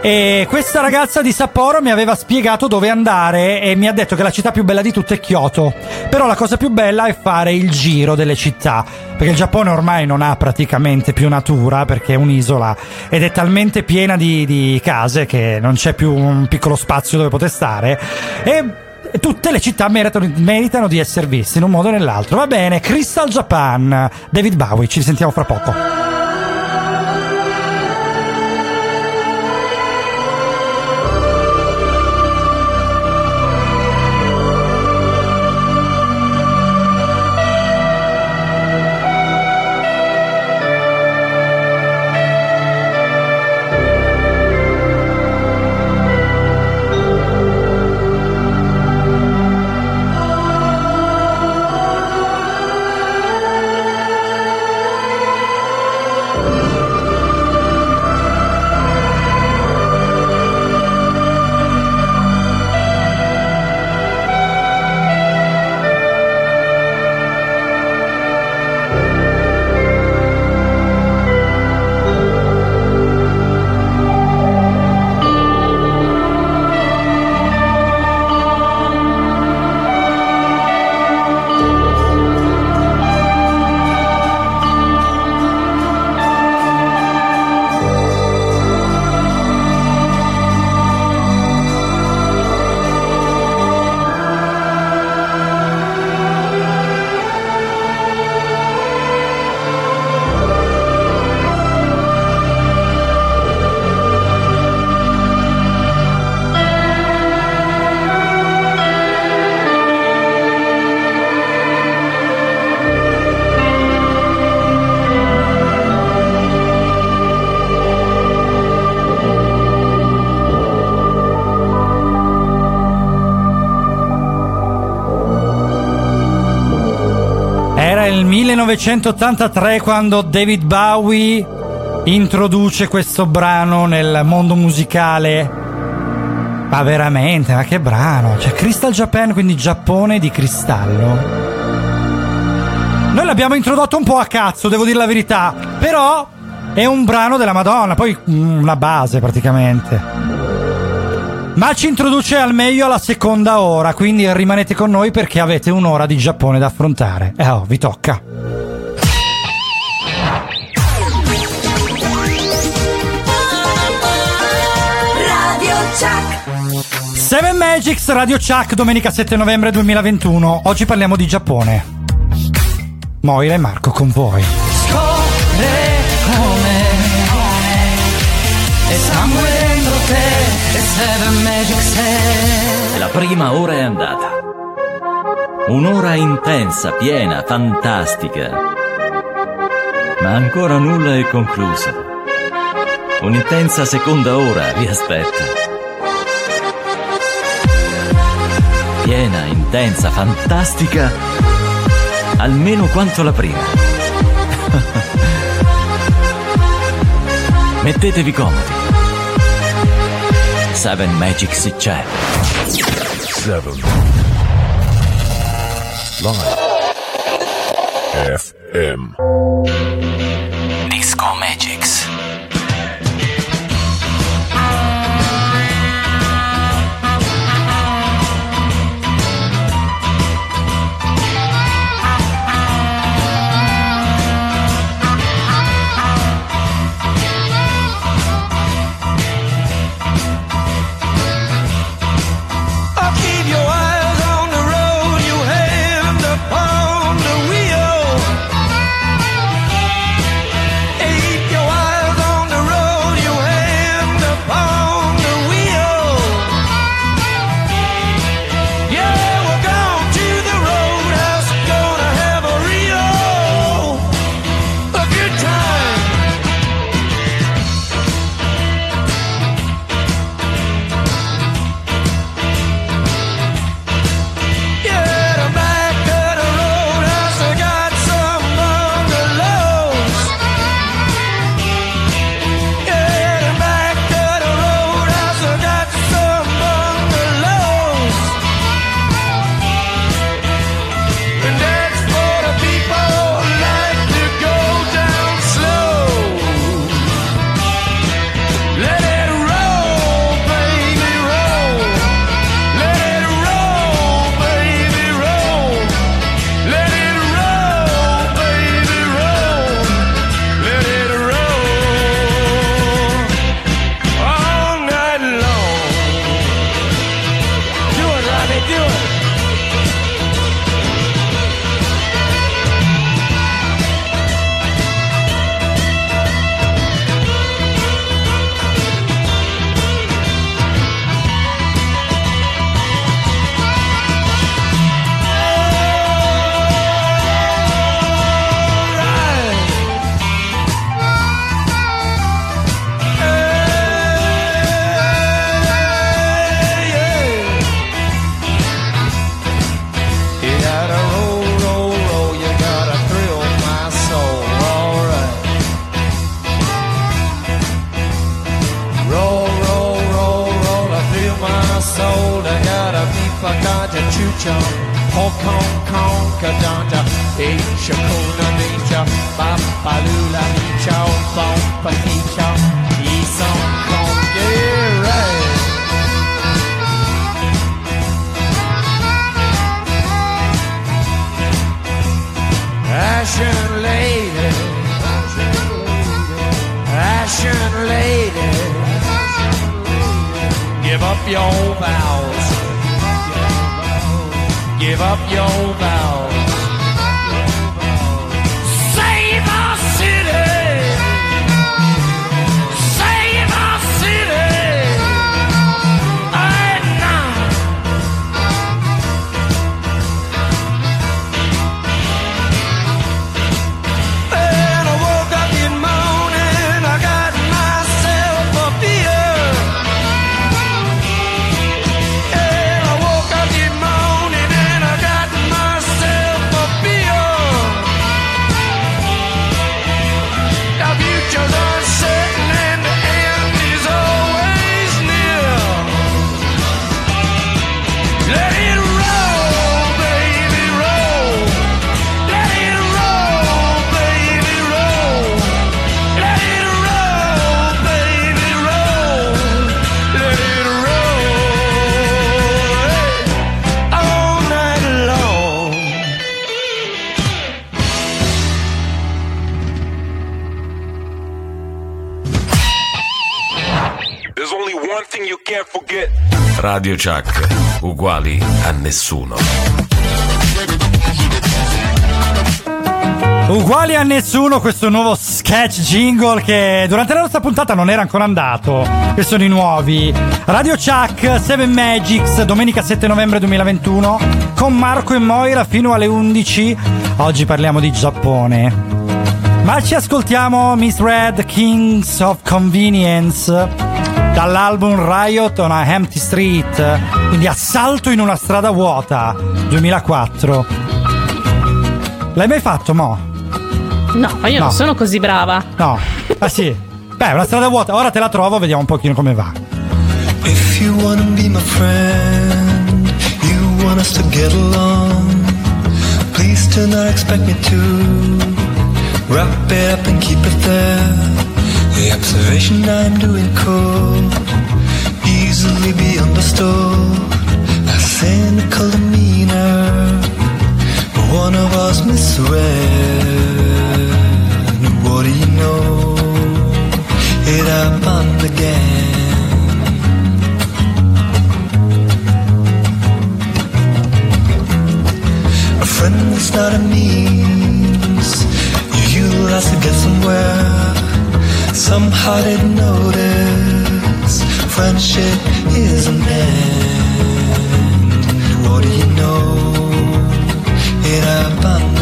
E questa ragazza di Sapporo mi aveva spiegato dove andare e mi ha detto che la città più bella di tutte è Kyoto. Però la cosa più bella è fare il giro delle città, perché il Giappone ormai non ha praticamente più natura, perché è un'isola ed è talmente piena di, di case che non c'è più un piccolo spazio dove poter stare. E tutte le città meritano, meritano di essere viste in un modo o nell'altro. Va bene, Crystal Japan, David Bowie, ci sentiamo fra poco. 1983 quando David Bowie introduce questo brano nel mondo musicale. Ma veramente, ma che brano! C'è Crystal Japan, quindi Giappone di cristallo. Noi l'abbiamo introdotto un po' a cazzo, devo dire la verità, però è un brano della Madonna, poi una base praticamente. Ma ci introduce al meglio alla seconda ora, quindi rimanete con noi perché avete un'ora di Giappone da affrontare. Eh oh, vi tocca. Magics Radio Chuck, domenica 7 novembre 2021. Oggi parliamo di Giappone. Moira e Marco con voi. Scopre come E dentro te E Seven Magic sei La prima ora è andata. Un'ora intensa, piena, fantastica. Ma ancora nulla è concluso. Un'intensa seconda ora vi aspetta. Piena, intensa, fantastica, almeno quanto la prima. Mettetevi comodi. Seven Magics c'è. Seven. Live. FM. Radio Chuck, uguali a nessuno. Uguali a nessuno questo nuovo sketch jingle che durante la nostra puntata non era ancora andato. Che sono i nuovi. Radio Chuck, 7 Magics, domenica 7 novembre 2021, con Marco e Moira fino alle 11. Oggi parliamo di Giappone. Ma ci ascoltiamo Miss Red Kings of Convenience dall'album Riot on a Empty Street, quindi assalto in una strada vuota 2004. L'hai mai fatto, Mo? No, ma io No. non sono così brava. No. Ah sì. Beh, una strada vuota, ora te la trovo, vediamo un pochino come va. If you wanna be my friend, you want us to get along. Please do not expect me to wrap it up and keep it there. The observation I'm doing could easily be understood. A cynical demeanor, but one of us misread. What do you know? It happened again. A friend is not a means you utilize to get somewhere. Somehow didn't notice friendship is an end. What do you know? It happened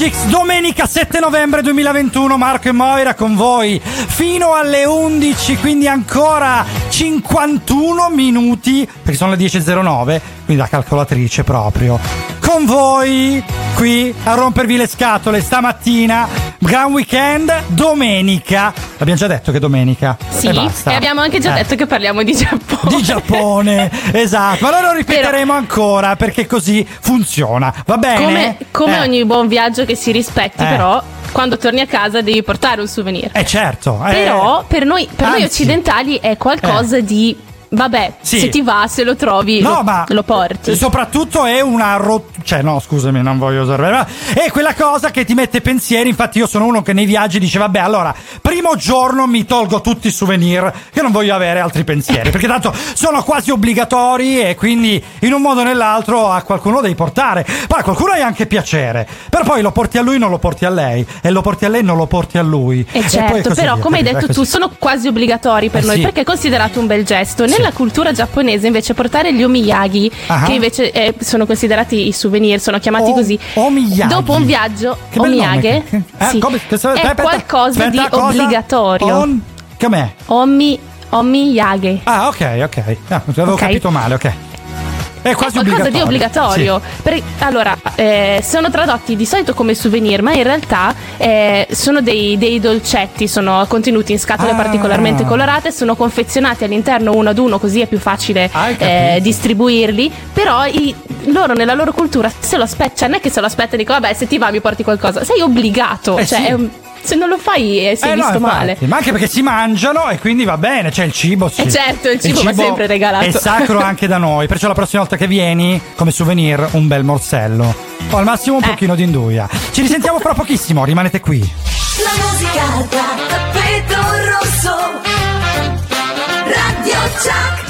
7 Magics, domenica 7 novembre 2021, Marco e Moira con voi fino alle 11, quindi ancora 51 minuti, perché sono le 10.09, quindi la calcolatrice proprio. Con voi qui a rompervi le scatole stamattina, gran weekend, domenica. L'abbiamo già detto che domenica. Sì, e e abbiamo anche già Eh. detto che parliamo di Giappone. Di Giappone, esatto. Ma noi lo ripeteremo ancora perché così funziona. Va bene? Come, come Eh. ogni buon viaggio che si rispetti, Eh. però, quando torni a casa devi portare un souvenir. Eh certo. eh. Però per noi, per noi occidentali è qualcosa di. Vabbè, Sì. se ti va, se lo trovi, No, lo, ma lo porti. Soprattutto è una rottura. Cioè, no, scusami, non voglio usare. Ma è quella cosa che ti mette pensieri. Infatti, io sono uno che nei viaggi dice: Vabbè, allora, primo giorno mi tolgo tutti i souvenir, che non voglio avere altri pensieri. perché tanto sono quasi obbligatori e quindi in un modo o nell'altro a qualcuno devi portare. Poi a qualcuno hai anche piacere. Però poi lo porti a lui, non lo porti a lei. E lo porti a lei, non lo porti a lui. Eh E poi certo, però via, come hai detto tu sono quasi obbligatori per Eh noi sì. perché è considerato un bel gesto. Nella cultura giapponese invece portare gli omiyagi, Ah. che invece eh, sono considerati i souvenir, sono chiamati O- così. omiyagi. Dopo un viaggio, Che omiyage Che- eh, sì, come- che- è aspetta, qualcosa aspetta, di cosa? obbligatorio. On- Com'è? Omi, omiyage. Ah, ok, ok. Ah, avevo Ok. capito male, ok. È quasi È qualcosa di obbligatorio. obbligatorio. Per- allora, eh, sono tradotti di solito come souvenir, ma in realtà eh, sono dei, dei dolcetti, sono contenuti in scatole Ah. particolarmente colorate, sono confezionati all'interno uno ad uno, così è più facile Hai eh, distribuirli. Però i- loro nella loro cultura se lo aspettano, cioè non è che se lo aspettano e dico vabbè se ti va mi porti qualcosa, sei obbligato, Eh, cioè sì. è un- se non lo fai eh, sei Eh, no, visto infatti. male. Ma anche perché si mangiano e quindi va bene, cioè il cibo sì. Eh, certo, il cibo va sempre regalato. È sacro anche da noi, perciò la prossima volta che vieni, come souvenir, un bel morsello. O al massimo Eh. un pochino di induia. Ci risentiamo fra pochissimo, rimanete qui. La musica da tappeto rosso. Radio Chuck.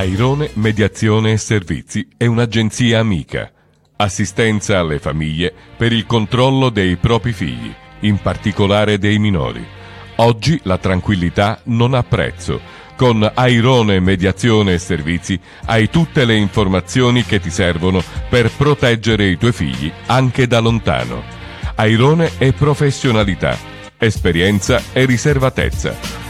Airone Mediazione e Servizi è un'agenzia amica. Assistenza alle famiglie per il controllo dei propri figli, in particolare dei minori. Oggi la tranquillità non ha prezzo. Con Airone Mediazione e Servizi hai tutte le informazioni che ti servono per proteggere i tuoi figli anche da lontano. Airone è professionalità, esperienza e riservatezza.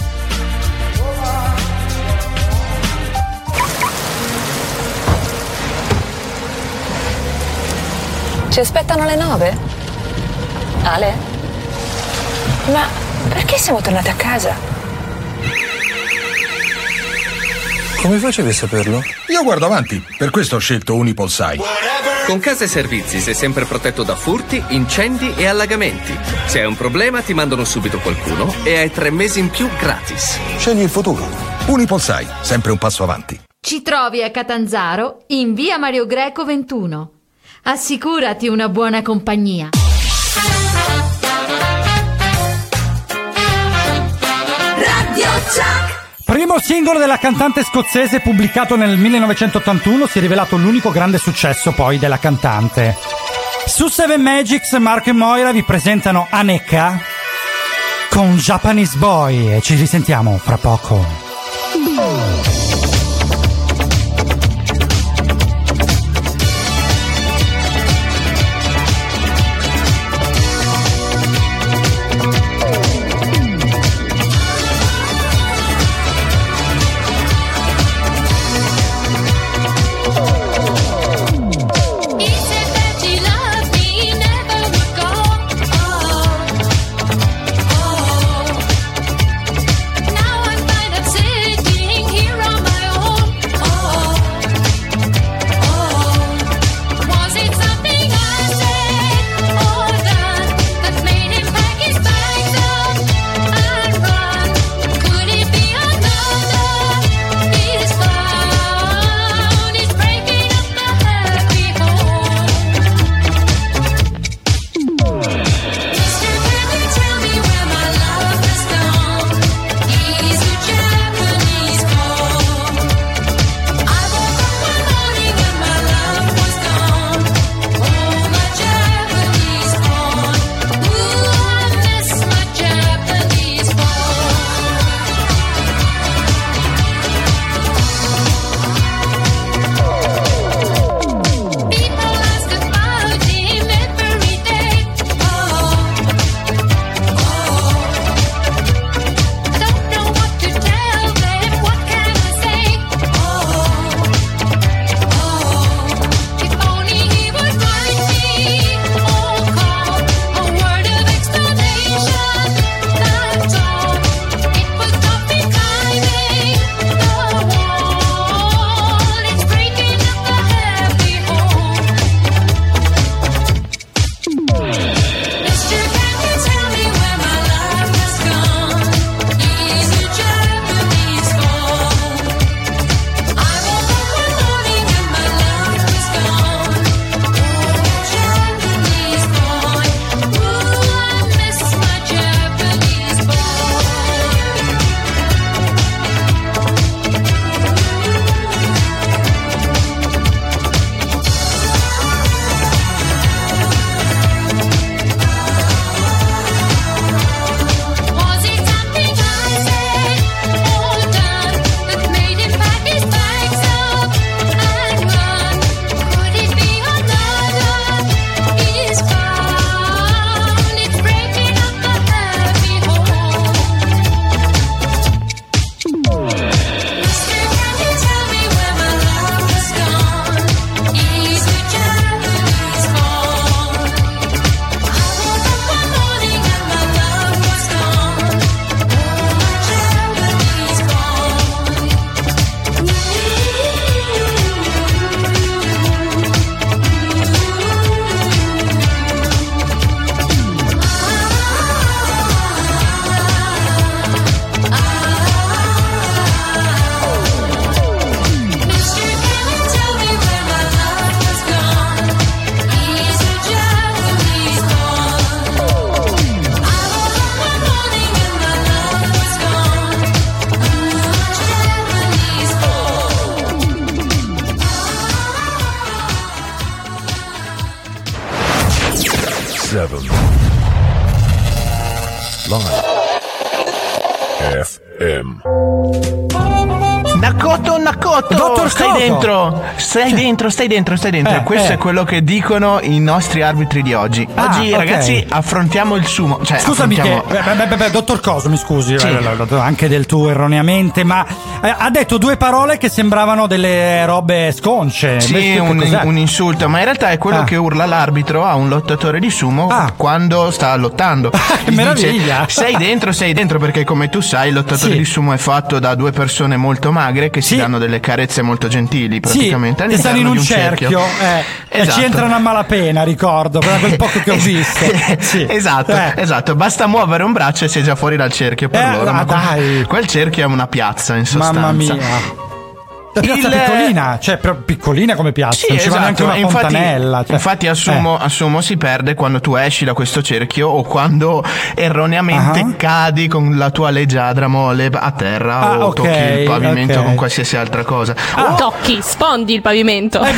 Ci aspettano alle nove? Ale? Ma perché siamo tornati a casa? Come facevi a saperlo? Io guardo avanti, per questo ho scelto Unipolsai. Con Casa e Servizi sei sempre protetto da furti, incendi e allagamenti. Se hai un problema ti mandano subito qualcuno e hai tre mesi in più gratis. Scegli il futuro. Unipolsai, sempre un passo avanti. Ci trovi a Catanzaro in via Mario Greco 21. Assicurati una buona compagnia. Radio Primo singolo della cantante scozzese pubblicato nel 1981 si è rivelato l'unico grande successo poi della cantante. Su Seven Magics, Marco e Moira vi presentano Aneka con Japanese Boy e ci risentiamo fra poco. Dentro, stai dentro, stai dentro. Eh, Questo eh. è quello che dicono i nostri arbitri di oggi. Ah, Oggi, ok. ragazzi, affrontiamo il sumo. Cioè, Scusami che, affrontiamo- beh, beh, beh, beh, dottor Coso, mi scusi, Sì. eh, anche del tuo erroneamente, ma ha detto due parole che sembravano delle robe sconce. Sì, un, un insulto, ma in realtà è quello Ah. che urla l'arbitro a un lottatore di sumo quando sta lottando. che Gli meraviglia! Dice, sei dentro, sei dentro, perché come tu sai, il lottatore Sì. di sumo è fatto da due persone molto magre che si danno delle carezze molto gentili, praticamente. Sì, che stanno in all'interno un di cerchio, eh, e Esatto. ci entrano a malapena, ricordo, per quel poco che ho visto. Sì. esatto, Eh. esatto, basta muovere un braccio e sei già fuori dal cerchio per Eh, loro. ah, ma dai. Quel cerchio è una piazza in sostanza. Mamma mia. La piazza Il- piccolina, cioè proprio piccolina come piazza, Sì, non ci va neanche una esatto, infatti, fontanella. cioè. infatti assumo, Eh. assumo si perde quando tu esci da questo cerchio o quando erroneamente Ah. cadi con la tua leggiadra mole a terra Ah, o ok, tocchi il pavimento ok. con qualsiasi altra cosa. O tocchi, spondi il pavimento.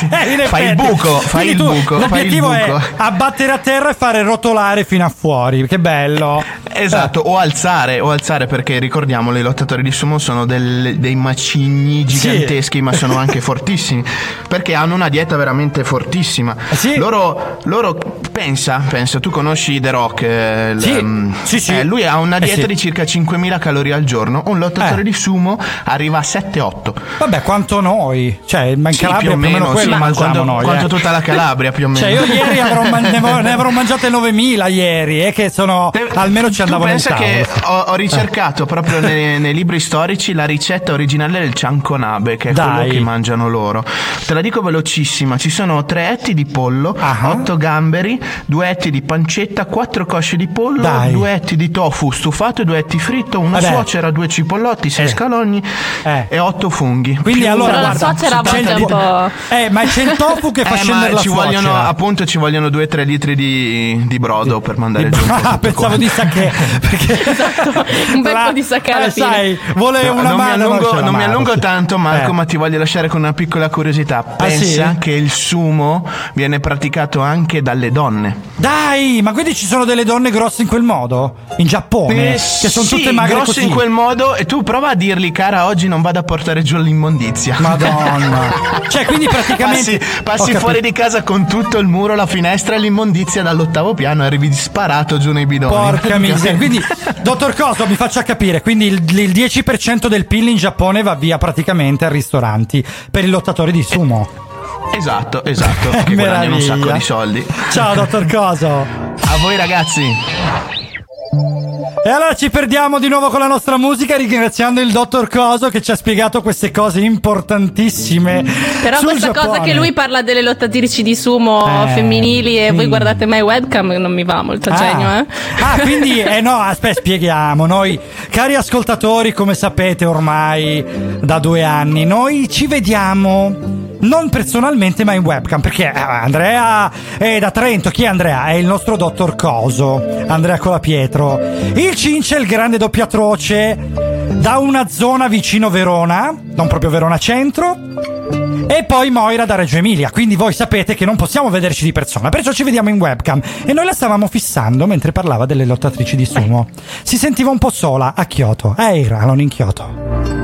Eh In Fai il buco, fai Quindi il tu- buco, fai il L'obiettivo buco. è abbattere a terra e fare rotolare fino a fuori. Che bello. Esatto, o alzare, o alzare perché ricordiamolo, i lottatori di sumo sono del- dei macigni giganteschi, ma sono anche fortissimi perché hanno una dieta veramente fortissima. Loro, loro pensa, pensa, tu conosci The Rock, eh, Sì, ehm, sì, sì. eh, lui ha una Eh, dieta sì. di circa 5.000 calorie al giorno, un lottatore Eh. di sumo arriva a 7-8. Vabbè, quanto noi? Cioè, in Sì, Calabria più o meno, quello sì, ma mangiamo quanto- noi. quanto eh. tutta la Calabria, più o meno. Cioè, io ieri avrò man- ne, avrò, ne avrò mangiate 9000 ieri, e che sono. Almeno ci andavo nel pensa che ho, ho ricercato proprio nei, nei libri storici la ricetta originale del cianconabe, che è Dai. quello che mangiano loro. Te la dico velocissima: ci sono tre etti di pollo, Ah. otto gamberi, due etti di pancetta, quattro cosce di pollo, Dai. due etti di tofu stufato e due etti fritto, una Vabbè. suocera, due cipollotti, sei scalogni e otto funghi. Quindi Più- allora Però la guarda, suocera a c'è il un po'-. Eh, ma c'è il tofu che fa Eh, scendere ma la ci vogliono, appunto, ci vogliono 2-3 litri di, di brodo per mandare giù un po' Ah, pensavo di sacche. Un becco di alla Eh, sai, vuole No, una non mi mano. allungo, non mi mano, allungo sì. Tanto Marco Eh. ma ti voglio lasciare con una piccola curiosità pensa sì? che il sumo viene praticato anche dalle donne Dai, ma quindi ci sono delle donne grosse in quel modo? In Giappone? Eh, che sono sì, tutte magre grosse così. in quel modo e tu prova a dirgli cara oggi non vado a portare giù l'immondizia Madonna. Cioè, quindi praticamente- passi, passi fuori di casa con tutto il muro la finestra e l'immondizia dall'ottavo piano e arrivi sparato giù nei bidoni Porca miseria. Quindi, dottor Coso, mi faccia capire. Quindi il, il 10% del PIL in Giappone va via praticamente ai ristoranti per i lottatori di sumo. esatto esatto che guadagnano un sacco di soldi Ciao, dottor Coso. a voi ragazzi E allora ci perdiamo di nuovo con la nostra musica ringraziando il dottor Coso che ci ha spiegato queste cose importantissime. Però questa cosa Giappone. che lui parla delle lottatrici di sumo Eh, femminili e voi sì. guardate mai webcam non mi va molto Ah. genio, eh? Ah, quindi, eh no, aspetta, spieghiamo. Noi, cari ascoltatori, come sapete ormai da due anni, noi ci vediamo non personalmente, ma in webcam. Perché eh, Andrea è da Trento. Chi è Andrea? È il nostro dottor Coso, Andrea Colapietro. Il Cince, il grande doppiatroce, da una zona vicino Verona, non proprio Verona centro. E poi Moira da Reggio Emilia, quindi voi sapete che non possiamo vederci di persona, perciò ci vediamo in webcam. E noi la stavamo fissando mentre parlava delle lottatrici di sumo. Si sentiva un po' sola a Kyoto, a Eira, non in Kyoto.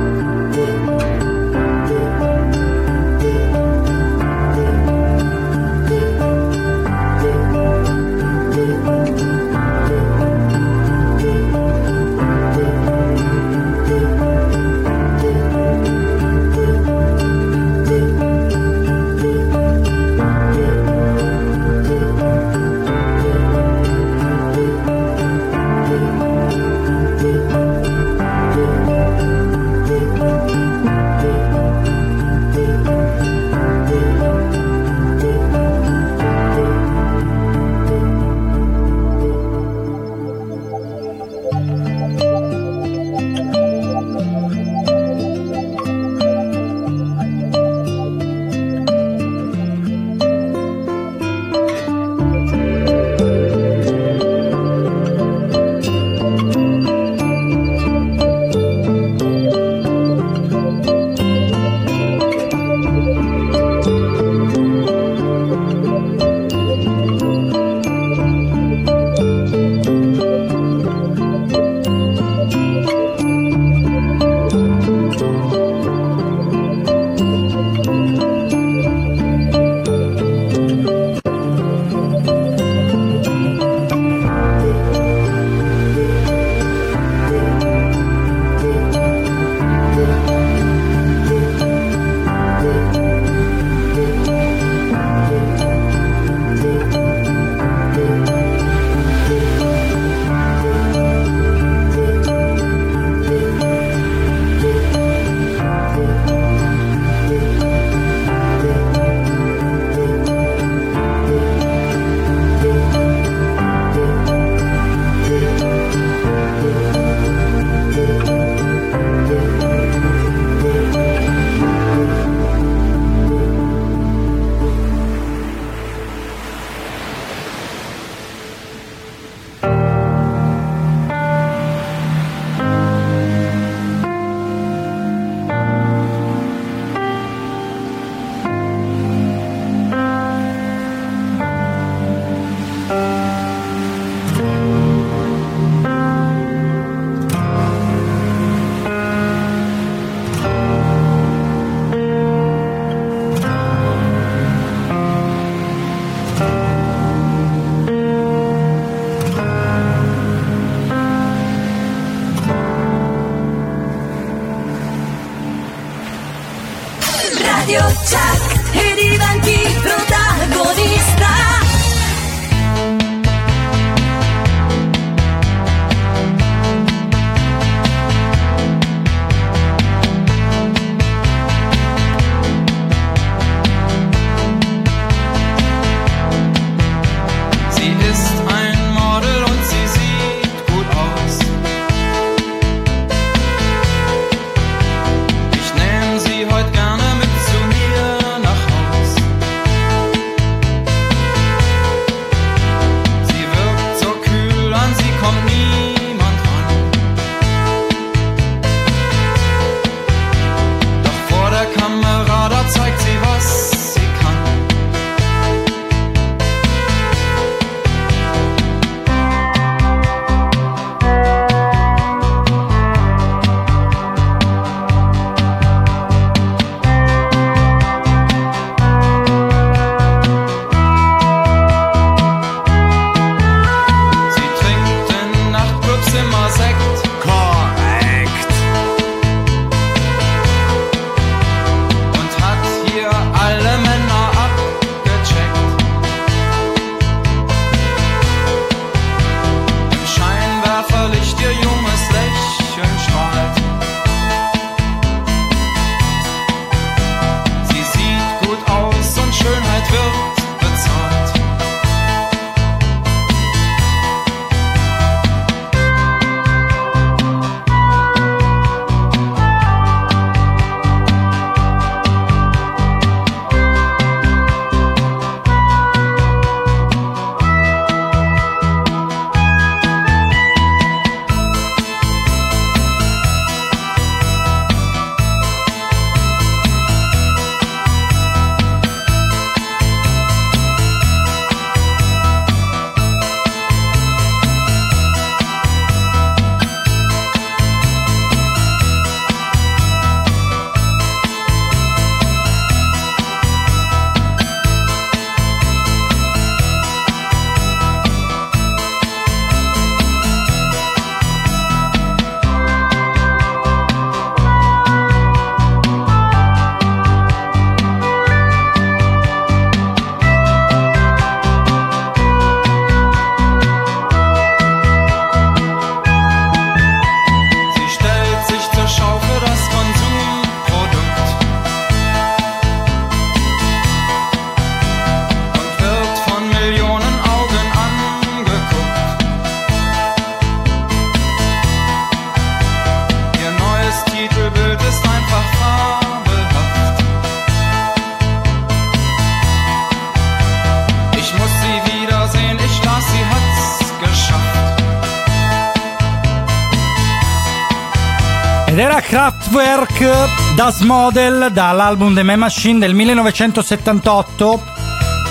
Kraftwerk Das Model dall'album The Man Machine del 1978.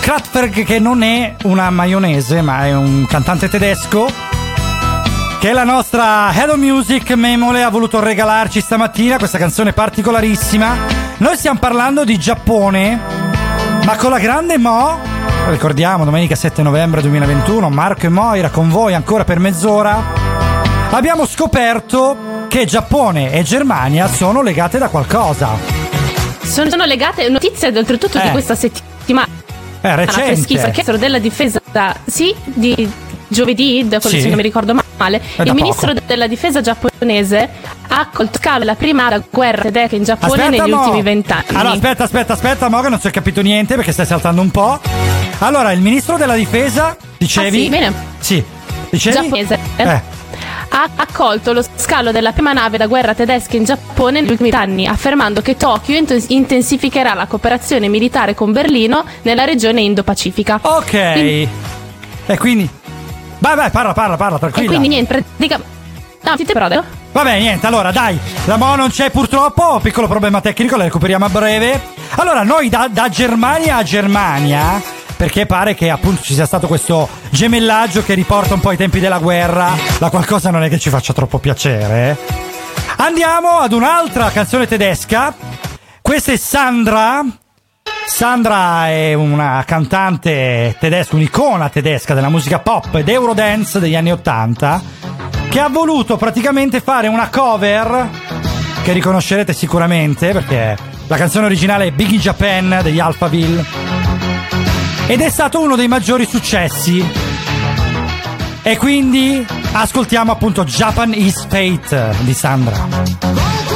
Kraftwerk che non è una maionese, ma è un cantante tedesco che la nostra Hello Music Memole ha voluto regalarci stamattina questa canzone particolarissima. Noi stiamo parlando di Giappone, ma con la grande Mo, ricordiamo domenica 7 novembre 2021, Marco e Moira con voi ancora per mezz'ora. Abbiamo scoperto che Giappone e Germania sono legate da qualcosa. Sono, legate notizie oltretutto Eh. di questa settimana. È recente. freschissima. Il ministro della difesa, sì, di giovedì, da quello Sì. se non mi ricordo male, il ministro poco. della difesa giapponese ha accolto scalo la prima guerra tedesca in Giappone negli Mo. ultimi vent'anni. Allora, aspetta, aspetta, aspetta, Mo, che non si è capito niente perché stai saltando un po'. Allora, il ministro della difesa, dicevi? Ah, sì, bene. Sì, dicevi? Giapponese. Eh. Ha accolto lo scalo della prima nave da guerra tedesca in Giappone negli ultimi anni, affermando che Tokyo int- intensificherà la cooperazione militare con Berlino nella regione Indo-Pacifica. Ok. E quindi... Vai, vai, parla, parla, parla, E tranquilla. quindi niente, praticamente... No, siete però... Vabbè, niente, allora dai, la Mo non c'è purtroppo, piccolo problema tecnico, la recuperiamo a breve. Allora, noi da, da Germania a Germania, perché pare che appunto ci sia stato questo gemellaggio che riporta un po' ai tempi della guerra, la qualcosa non è che ci faccia troppo piacere. eh. Andiamo ad un'altra canzone tedesca. Questa è Sandra. Sandra è una cantante tedesca, un'icona tedesca della musica pop ed eurodance degli anni 80 che ha voluto praticamente fare una cover che riconoscerete sicuramente perché La canzone originale è Biggie Japan degli Alphaville. Ed è stato uno dei maggiori successi. E quindi ascoltiamo appunto Japan is Fate di Sandra.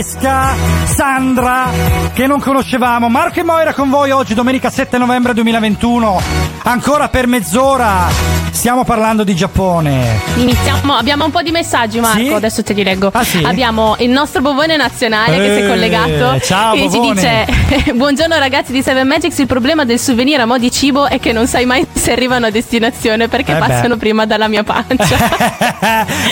Tedesca, Sandra, che non conoscevamo. Marco e Moira con voi oggi, domenica 7 novembre 2021. Ancora per mezz'ora stiamo parlando di Giappone. Iniziamo, abbiamo un po' di messaggi Marco, Sì? adesso te li leggo. Ah, sì? Abbiamo il nostro bovone nazionale che si Eh, è collegato ciao, e ci Bovone. dice Buongiorno ragazzi di Seven Magics, il problema del souvenir a mo' di cibo è che non sai mai se arrivano a destinazione perché Eh passano prima dalla mia pancia.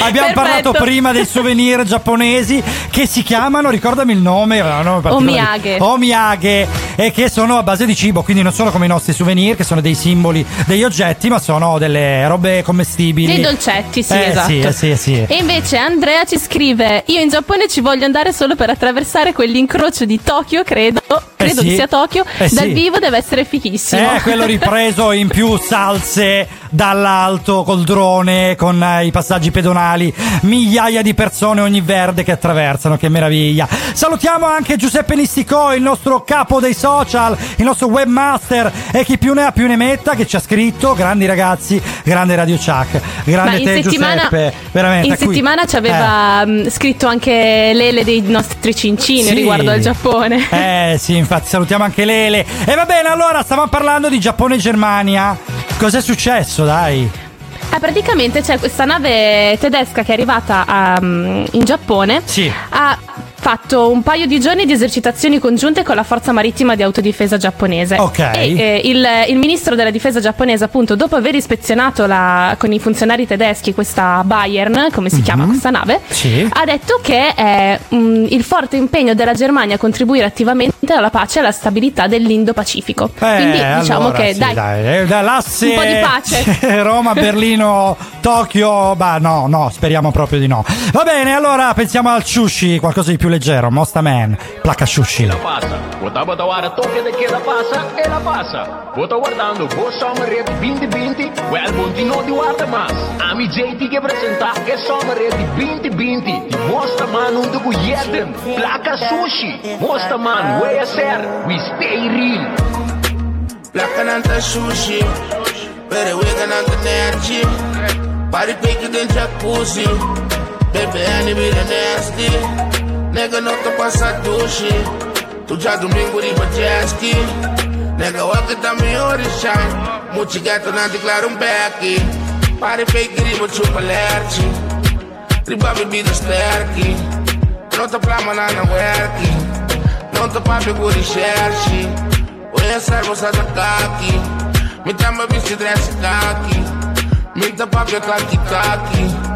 Abbiamo Perfetto. parlato prima dei souvenir giapponesi che si chiamano, ricordami il nome, particolare. Omiyage. Omiyage, e che sono a base di cibo, quindi non sono come i nostri souvenir, che sono dei simboli, degli oggetti, ma sono delle robe commestibili. Dei dolcetti, sì, Eh, esatto. sì, eh, sì, sì. E invece Andrea ci scrive: Io in Giappone ci voglio andare solo per attraversare quell'incrocio di Tokyo, credo. Credo Eh sì. che sia Tokyo. Eh Dal sì. vivo deve essere fichissimo. Eh, quello ripreso in più salse dall'alto col drone con eh, i passaggi pedonali, migliaia di persone ogni verde che attraversano, che meraviglia. Salutiamo anche Giuseppe Nisticò, il nostro capo dei social, il nostro webmaster e chi più ne ha più ne metta che ci ha scritto, grandi ragazzi, grande Radio Chuck, grande Ma in te Giuseppe, veramente. in settimana ci Eh. aveva mh, scritto anche Lele dei nostri cincini Sì. riguardo al Giappone. Eh sì, infatti salutiamo anche Lele. E va bene, allora stavamo parlando di Giappone e Germania. Cos'è successo, dai? Eh, praticamente c'è questa nave tedesca che è arrivata a, mm, in Giappone. Sì. Ha fatto un paio di giorni di esercitazioni congiunte con la forza marittima di autodifesa giapponese. Ok. E eh, il, il ministro della difesa giapponese, appunto, dopo aver ispezionato la- con i funzionari tedeschi questa Bayern, come si chiama questa nave, Sì. ha detto che è mm, il forte impegno della Germania a contribuire attivamente alla pace e alla stabilità dell'Indo-Pacifico. Quindi Eh, diciamo allora, che sì, dai, dai, eh, dai, l'asse Un po' di pace. Roma, Berlino, Tokyo. Bah, no, no, speriamo proprio di no. Va bene, allora pensiamo al sushi, qualcosa di più leggero. Mosta Man, placca sushi. passa. Vou tá botando hora toque de que ela passa, ela passa. Vou tá guardando, vou só uma rede 2020. O álbum de não de guarda mais. A mi JT que é só uma rede 2020. E mostra mano do Guieden. Placa sushi. Mostra mano, way a ser. We stay real. Placananta sushi Pere wegananta nerci Pari peki den jacuzzi Baby the nasty Nega, não te passa tuxi Tu já domingo riba jet Nega, o que tá me orixá Muito gato na declara um back Pare fake riba chupa lerte Riba bebida sterki Não te plama na na werki Não te papi guri xerxi Oye servo sa da kaki Me tamba vesti dress kaki Me tamba papi kaki kaki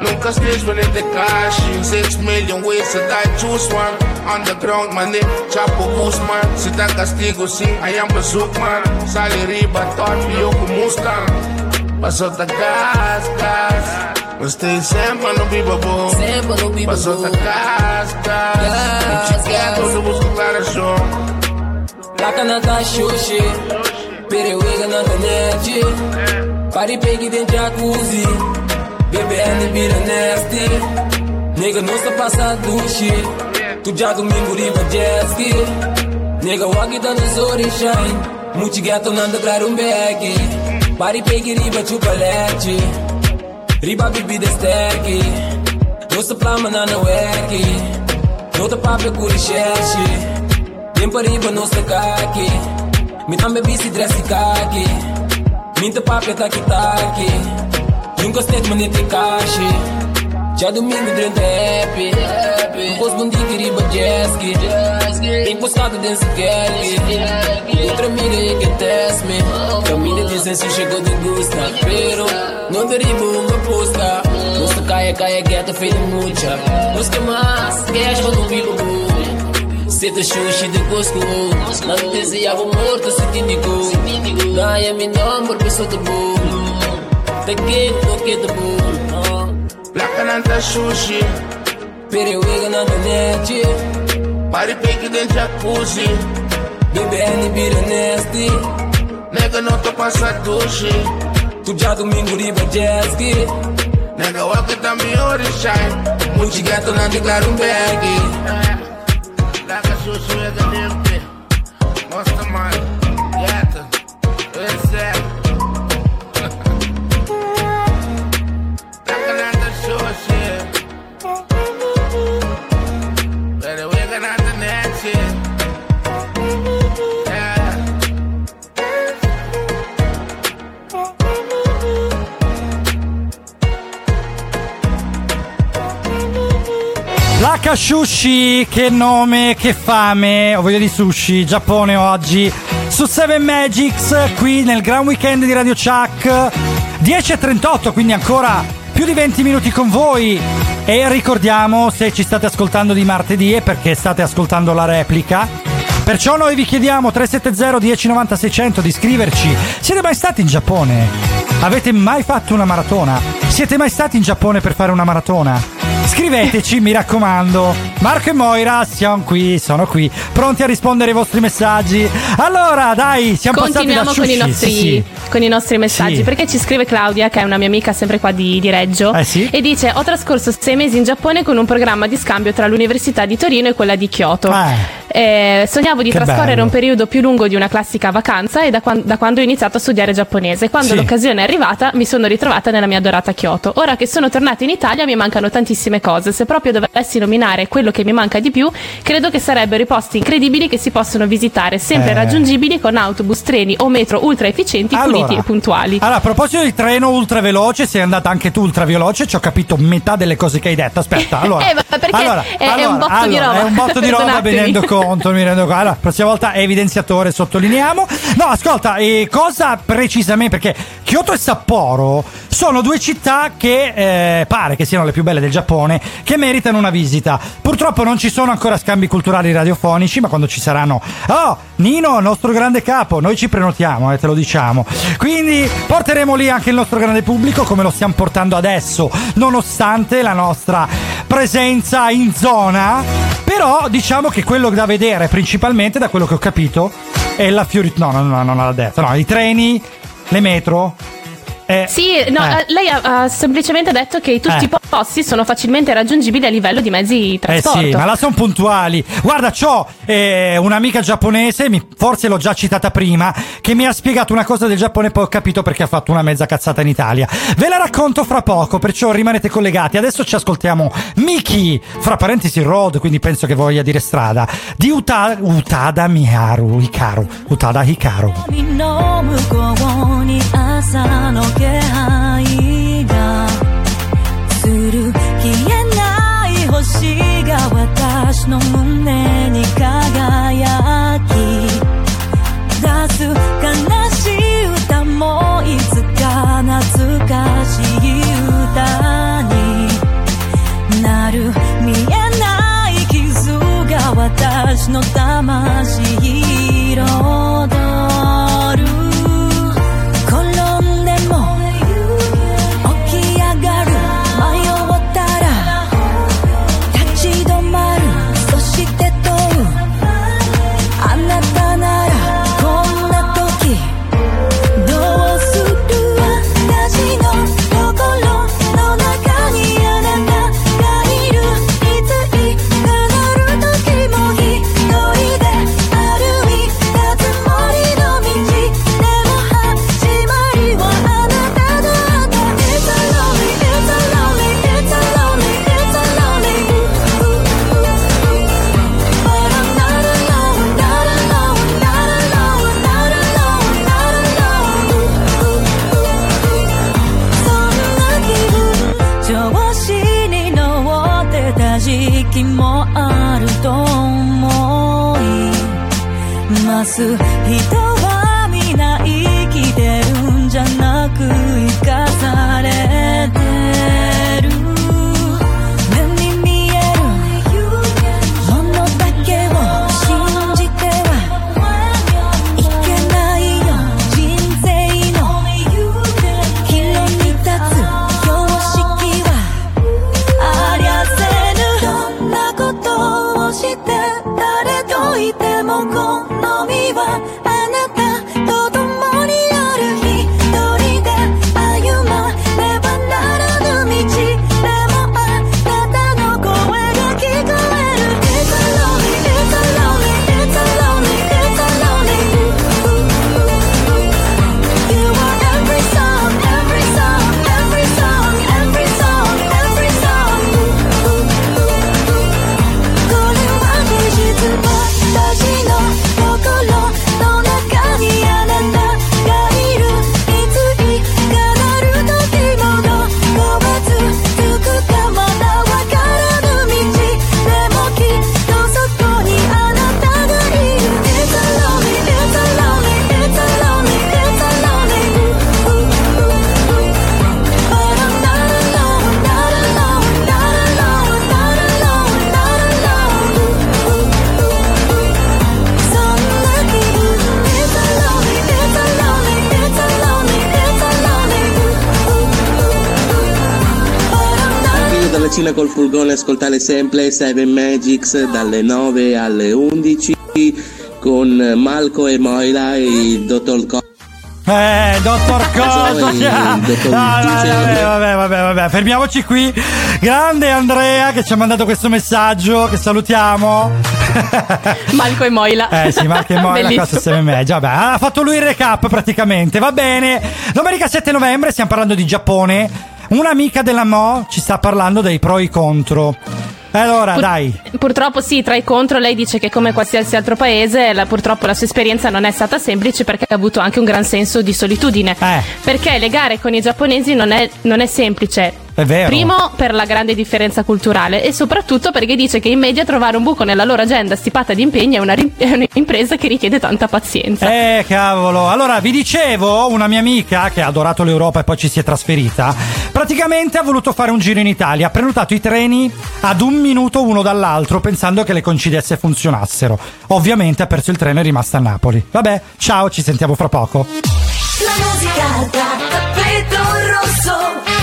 Nunca estés wanneer the cash. 6 miljoen ways that I choose one. Underground money, Chapo Guzman. Zit aan castigo, zie, I am bezoek man. Salary, baton, Yoko Mustang. Paso ta gas, gas. We stay sempre no biba bom. Sempre no biba bom. Paso ta gas, gas. Em Chicago, eu busco clarajão. Taca na taxuxi. Perewega na canete. Pari pegue dentro jacuzzi. Baby, and it be the nasty. Nigga, não se passa do shit. Tu já comigo de jet ski. Nigga, walk it on the sorry shine. Muti gato nando claro um bag. Pari pegue riba chocolate. Riba bebida stack. Não se plama na na wack. Não te pape curi cheche. Tempo riba não se caque. Me tambe bici dress caque. Minta pape taki taki. Eu gostei de manificar, xê Já domingo durante a app Um pôs que riba jazz, Tem postado dentro do gap Outra amiga aí que atesta, me Caminha de licença chegou de gusta. Pero, não derivo uma posta. Gosto caia, caia, gueta, feita mucha. Busca mais, que as vão dormir no bolo Senta xuxa de gosto Não desejava morto, se te indicou Dá-me nome, por pessoa de The gig, look at the moon. Uh. Black and the sushi. Pretty wiggin' on the net, yeah. Body bigger than jacuzzi. Baby, any be the nasty. Nega, não tô passando hoje. Tu já domingo riba jazz, Nega, walk it on me, shine. Muito gato, não te um bag. Black and sushi, nega, limpe. Mostra mais. Placca sushi, che nome, che fame. Ho voglia di sushi, Giappone oggi. Su 7 Magics, qui nel Grand Weekend di Radio Chuck. 10.38, quindi ancora più di 20 minuti con voi. E ricordiamo, se ci state ascoltando di martedì, è perché state ascoltando la replica. Perciò noi vi chiediamo 370 1090 600 di scriverci. Siete mai stati in Giappone? Avete mai fatto una maratona? Siete mai stati in Giappone per fare una maratona? Scriveteci, mi raccomando. Marco e Moira siamo qui, sono qui, pronti a rispondere ai vostri messaggi. Allora, dai, siamo passati da con i, sushi. nostri, Sì, sì. con i nostri messaggi Sì. perché ci scrive Claudia che è una mia amica sempre qua di, di Reggio Eh e dice ho trascorso sei mesi in Giappone con un programma di scambio tra l'università di Torino e quella di Kyoto Eh. Eh, sognavo di Che trascorrere bello. un periodo più lungo di una classica vacanza e da, quan- da quando ho iniziato a studiare giapponese. Quando Sì. l'occasione è arrivata mi sono ritrovata nella mia adorata Kyoto. Ora che sono tornata in Italia mi mancano tantissime cose. Se proprio dovessi nominare quello che mi manca di più, credo che sarebbero i posti incredibili che si possono visitare, sempre Eh. raggiungibili con autobus, treni o metro ultra efficienti, puliti e puntuali. Allora, a proposito di treno ultra veloce, sei andata anche tu ultra veloce, ci ho capito metà delle cose che hai detto. Aspetta, allora. Eh, ma perché allora, è- è un allora, botto di allora, roba. È un botto di roba, mi Perdonatemi. Conto, mi rendo conto. Allora, prossima volta evidenziatore, sottolineiamo. No, ascolta, eh, cosa precisamente? Perché Kyoto e Sapporo sono due città che eh, pare che siano le più belle del Giappone, che meritano una visita. Purtroppo non ci sono ancora scambi culturali radiofonici, ma quando ci saranno. Oh, Nino, nostro grande capo, noi ci prenotiamo, eh, te lo diciamo. Quindi porteremo lì anche il nostro grande pubblico, come lo stiamo portando adesso, nonostante la nostra presenza in zona. Però diciamo che quello da vedere principalmente, da quello che ho capito, è la Fiori... No, no, no, non l'ha detto. No, i treni, le metro. Eh, Sì, no, eh. eh, lei ha, ha semplicemente detto che tutti Eh. i posti sono facilmente raggiungibili a livello di mezzi di Eh trasporto. sì, ma là sono puntuali. Guarda, c'ho eh, un'amica giapponese, mi- forse l'ho già citata prima, che mi ha spiegato una cosa del Giappone e poi ho capito perché ha fatto una mezza cazzata in Italia. Ve la racconto fra poco, perciò rimanete collegati. Adesso ci ascoltiamo Miki, fra parentesi road, quindi penso che voglia dire strada, di Uta- Utada Miharu, Hikaru, Utada Hikaru. 気配がする消えない星が私の胸に輝き出す悲しい歌もいつか懐かしい歌に。なる見えない傷が私の魂彩る。のみは lonely Io dalla Cina col furgone ascoltare sempre Seven Magics dalle 9 alle 11 con Malco e Moira e il dottor Co. Eh, dottor Coso. Ah, vabbè, vabbè, vabbè, vabbè, fermiamoci qui. Grande Andrea che ci ha mandato questo messaggio, che salutiamo. Malco e Moila. Eh sì, Marco e Moila, cosa se ne Vabbè, ha fatto lui il recap praticamente. Va bene. Domenica 7 novembre stiamo parlando di Giappone. Un'amica della Mo ci sta parlando dei pro e contro. Allora, Pur- dai. Purtroppo sì, tra i contro lei dice che come qualsiasi altro paese, la- purtroppo la sua esperienza non è stata semplice perché ha avuto anche un gran senso di solitudine. Eh. Perché legare con i giapponesi non è, non è semplice. È vero. Primo per la grande differenza culturale e soprattutto perché dice che in media trovare un buco nella loro agenda stipata di impegni è una ri- è un'impresa che richiede tanta pazienza. Eh, cavolo. Allora, vi dicevo, una mia amica che ha adorato l'Europa e poi ci si è trasferita, praticamente ha voluto fare un giro in Italia, ha prenotato i treni ad un minuto uno dall'altro pensando che le coincidenze funzionassero. Ovviamente ha perso il treno e è rimasta a Napoli. Vabbè, ciao, ci sentiamo fra poco. La musica da tappeto rosso.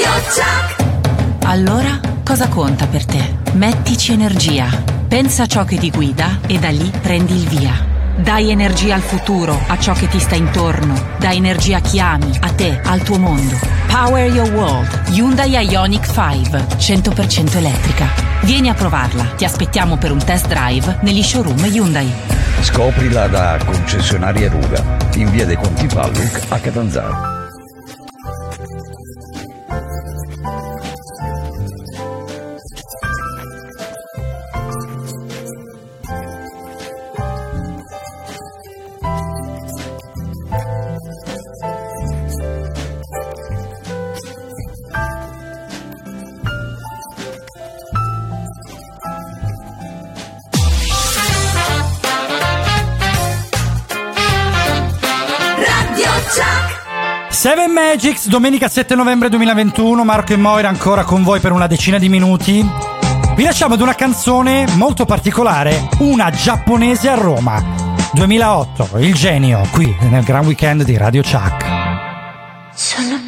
Radio Chuck. Allora, cosa conta per te? Mettici energia. Pensa a ciò che ti guida e da lì prendi il via. Dai energia al futuro, a ciò che ti sta intorno. Dai energia a chi ami, a te, al tuo mondo. Power your world. Hyundai Ioniq 5, 100% elettrica. Vieni a provarla. Ti aspettiamo per un test drive negli showroom Hyundai. Scoprila da concessionaria Ruga in via dei Conti Palluc a Catanzaro. Seven Magics, domenica 7 novembre 2021, Marco e Moira ancora con voi per una decina di minuti. Vi lasciamo ad una canzone molto particolare, una giapponese a Roma. 2008, il genio, qui nel Gran Weekend di Radio Chuck. Sono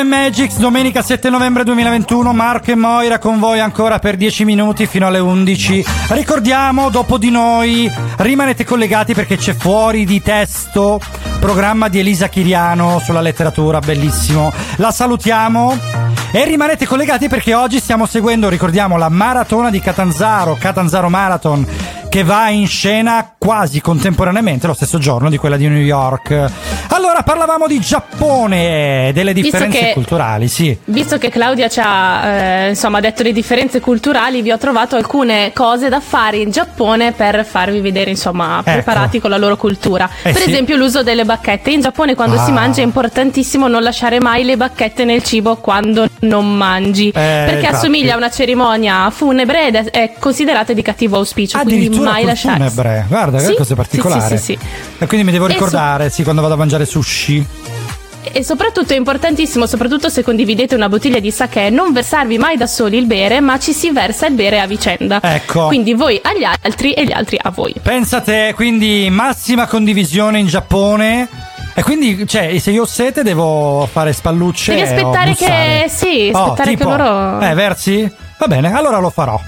7 Magics, domenica 7 novembre 2021, Marco e Moira con voi ancora per 10 minuti fino alle 11. Ricordiamo, dopo di noi, rimanete collegati perché c'è fuori di testo, programma di Elisa Chiriano sulla letteratura, bellissimo. La salutiamo. E rimanete collegati perché oggi stiamo seguendo, ricordiamo, la maratona di Catanzaro, Catanzaro Marathon, che va in scena quasi contemporaneamente lo stesso giorno di quella di New York. Allora, parlavamo di Giappone delle differenze che- culturali, sì. Visto che Claudia ci ha eh, insomma detto le differenze culturali, vi ho trovato alcune cose da fare in Giappone per farvi vedere insomma preparati con la loro cultura. Eh per sì. esempio l'uso delle bacchette. In Giappone quando Ah. si mangia è importantissimo non lasciare mai le bacchette nel cibo quando non mangi. perché infatti. assomiglia a una cerimonia funebre ed è, è considerata di cattivo auspicio. quindi mai lasciare. funebre. Guarda, che Sì, cosa sì, sì, sì, sì. E quindi mi devo E su- ricordare, sì, quando vado a mangiare sushi. E soprattutto è importantissimo, soprattutto se condividete una bottiglia di sake, non versarvi mai da soli il bere, ma ci si versa il bere a vicenda. Ecco. Quindi voi agli altri e gli altri a voi. Pensa te, quindi massima condivisione in Giappone. E quindi, cioè, se io ho sete devo fare spallucce. Devi aspettare che- sì, Oh, aspettare che tipo- loro- Eh, versi? Va bene, allora lo farò.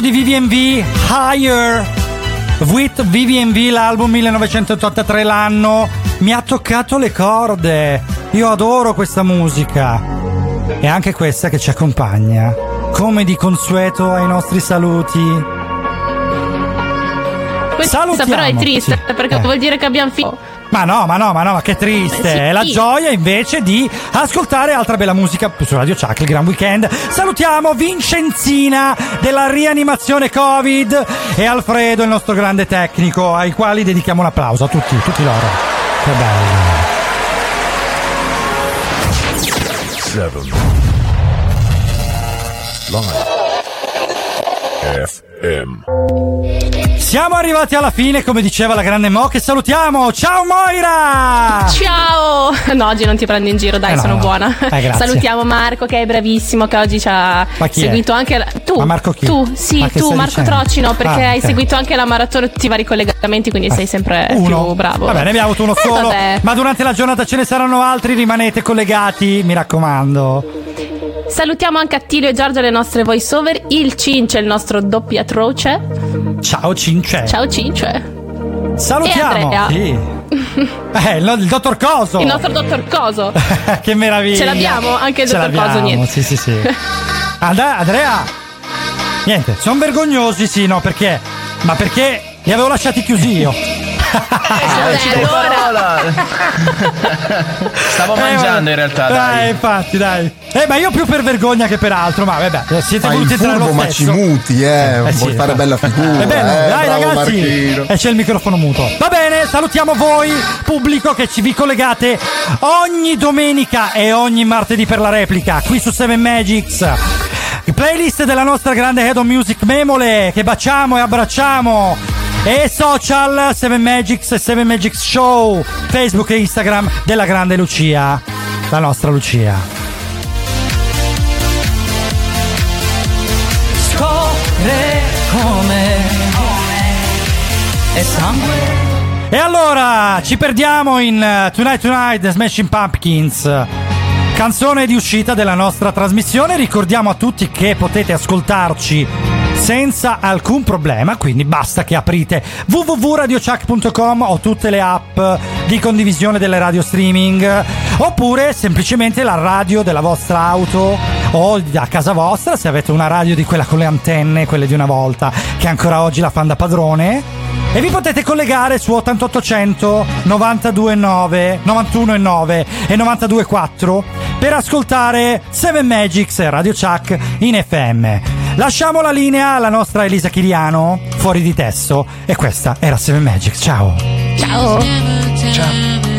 Pezzo di VVMV Higher With VVMV l'album 1983 l'anno mi ha toccato le corde Io adoro questa musica. E anche questa che ci accompagna. Come di consueto ai nostri saluti. Questa Salutiamo. però è triste Sì. perché Eh. vuol dire che abbiamo finito. Ma no, ma no, ma no, ma che triste. Sì. È la gioia invece di ascoltare altra bella musica su Radio Chuck, il Gran Weekend. Salutiamo Vincenzina della rianimazione Covid e Alfredo, il nostro grande tecnico, ai quali dedichiamo un applauso a tutti, tutti loro. Che bello. 7 Live FM Siamo arrivati alla fine, come diceva la grande Mo, che salutiamo. Ciao Moira! Ciao! No, oggi non ti prendo in giro, dai, Eh no, sono no. buona. Eh. Salutiamo Marco che è bravissimo, che oggi ci ha chi è? seguito anche la- tu. Ma Marco chi? Tu, sì, tu, Marco dicendo? Trocino, perché Ah, hai ok. seguito anche la maratona tutti i vari collegamenti, quindi sei sempre Uno. più bravo. Va bene, ne abbiamo avuto uno Eh, solo. vabbè. ma durante la giornata ce ne saranno altri, rimanete collegati, mi raccomando. Salutiamo anche Attilio e Giorgia, le nostre voice over. Il Cince, il nostro doppiatroce. Ciao Cince. Ciao Cince. Salutiamo. Sì. Eh, il, il dottor Coso. Il nostro dottor Coso. che meraviglia. Ce l'abbiamo? Anche il Ce dottor Coso, niente. Sì, sì, sì. Andrea, Andrea. Niente, sono vergognosi, sì, no, perché? Ma perché li avevo lasciati chiusi io. Eh, allora. Stavo Eh, mangiando in realtà, Dai, dai. infatti, dai. Eh, ma io più per vergogna che per altro, ma vabbè, siete Fai voluti entrare lo ma ci muti, eh. Eh, sì, Vuoi fare fa- bella figura. È bello, eh, dai ragazzi. Marchino. E c'è il microfono muto. Va bene, salutiamo voi, pubblico che ci vi collegate ogni domenica e ogni martedì per la replica qui su 7 Magics. Playlist della nostra grande Head on Music Memole che baciamo e abbracciamo. E social 7 Magics e 7 Magics Show, Facebook e Instagram della grande Lucia, la nostra Lucia. Scorre come è sangue E allora ci perdiamo in eh, Tonight Tonight The Smashing Pumpkins. Canzone di uscita della nostra trasmissione. Ricordiamo a tutti che potete ascoltarci senza alcun problema, quindi basta che aprite www.radiochuck.com o tutte le app di condivisione delle radio streaming oppure semplicemente la radio della vostra auto o a casa vostra se avete una radio di quella con le antenne, quelle di una volta che ancora oggi la fanno da padrone e vi potete collegare su 8800 929 919 e 924 per ascoltare 7 Magics e Radio Chuck in FM. Lasciamo la linea alla nostra Elisa Chiriano, fuori di testo, e questa era 7 Magics. Ciao. Ciao. Ciao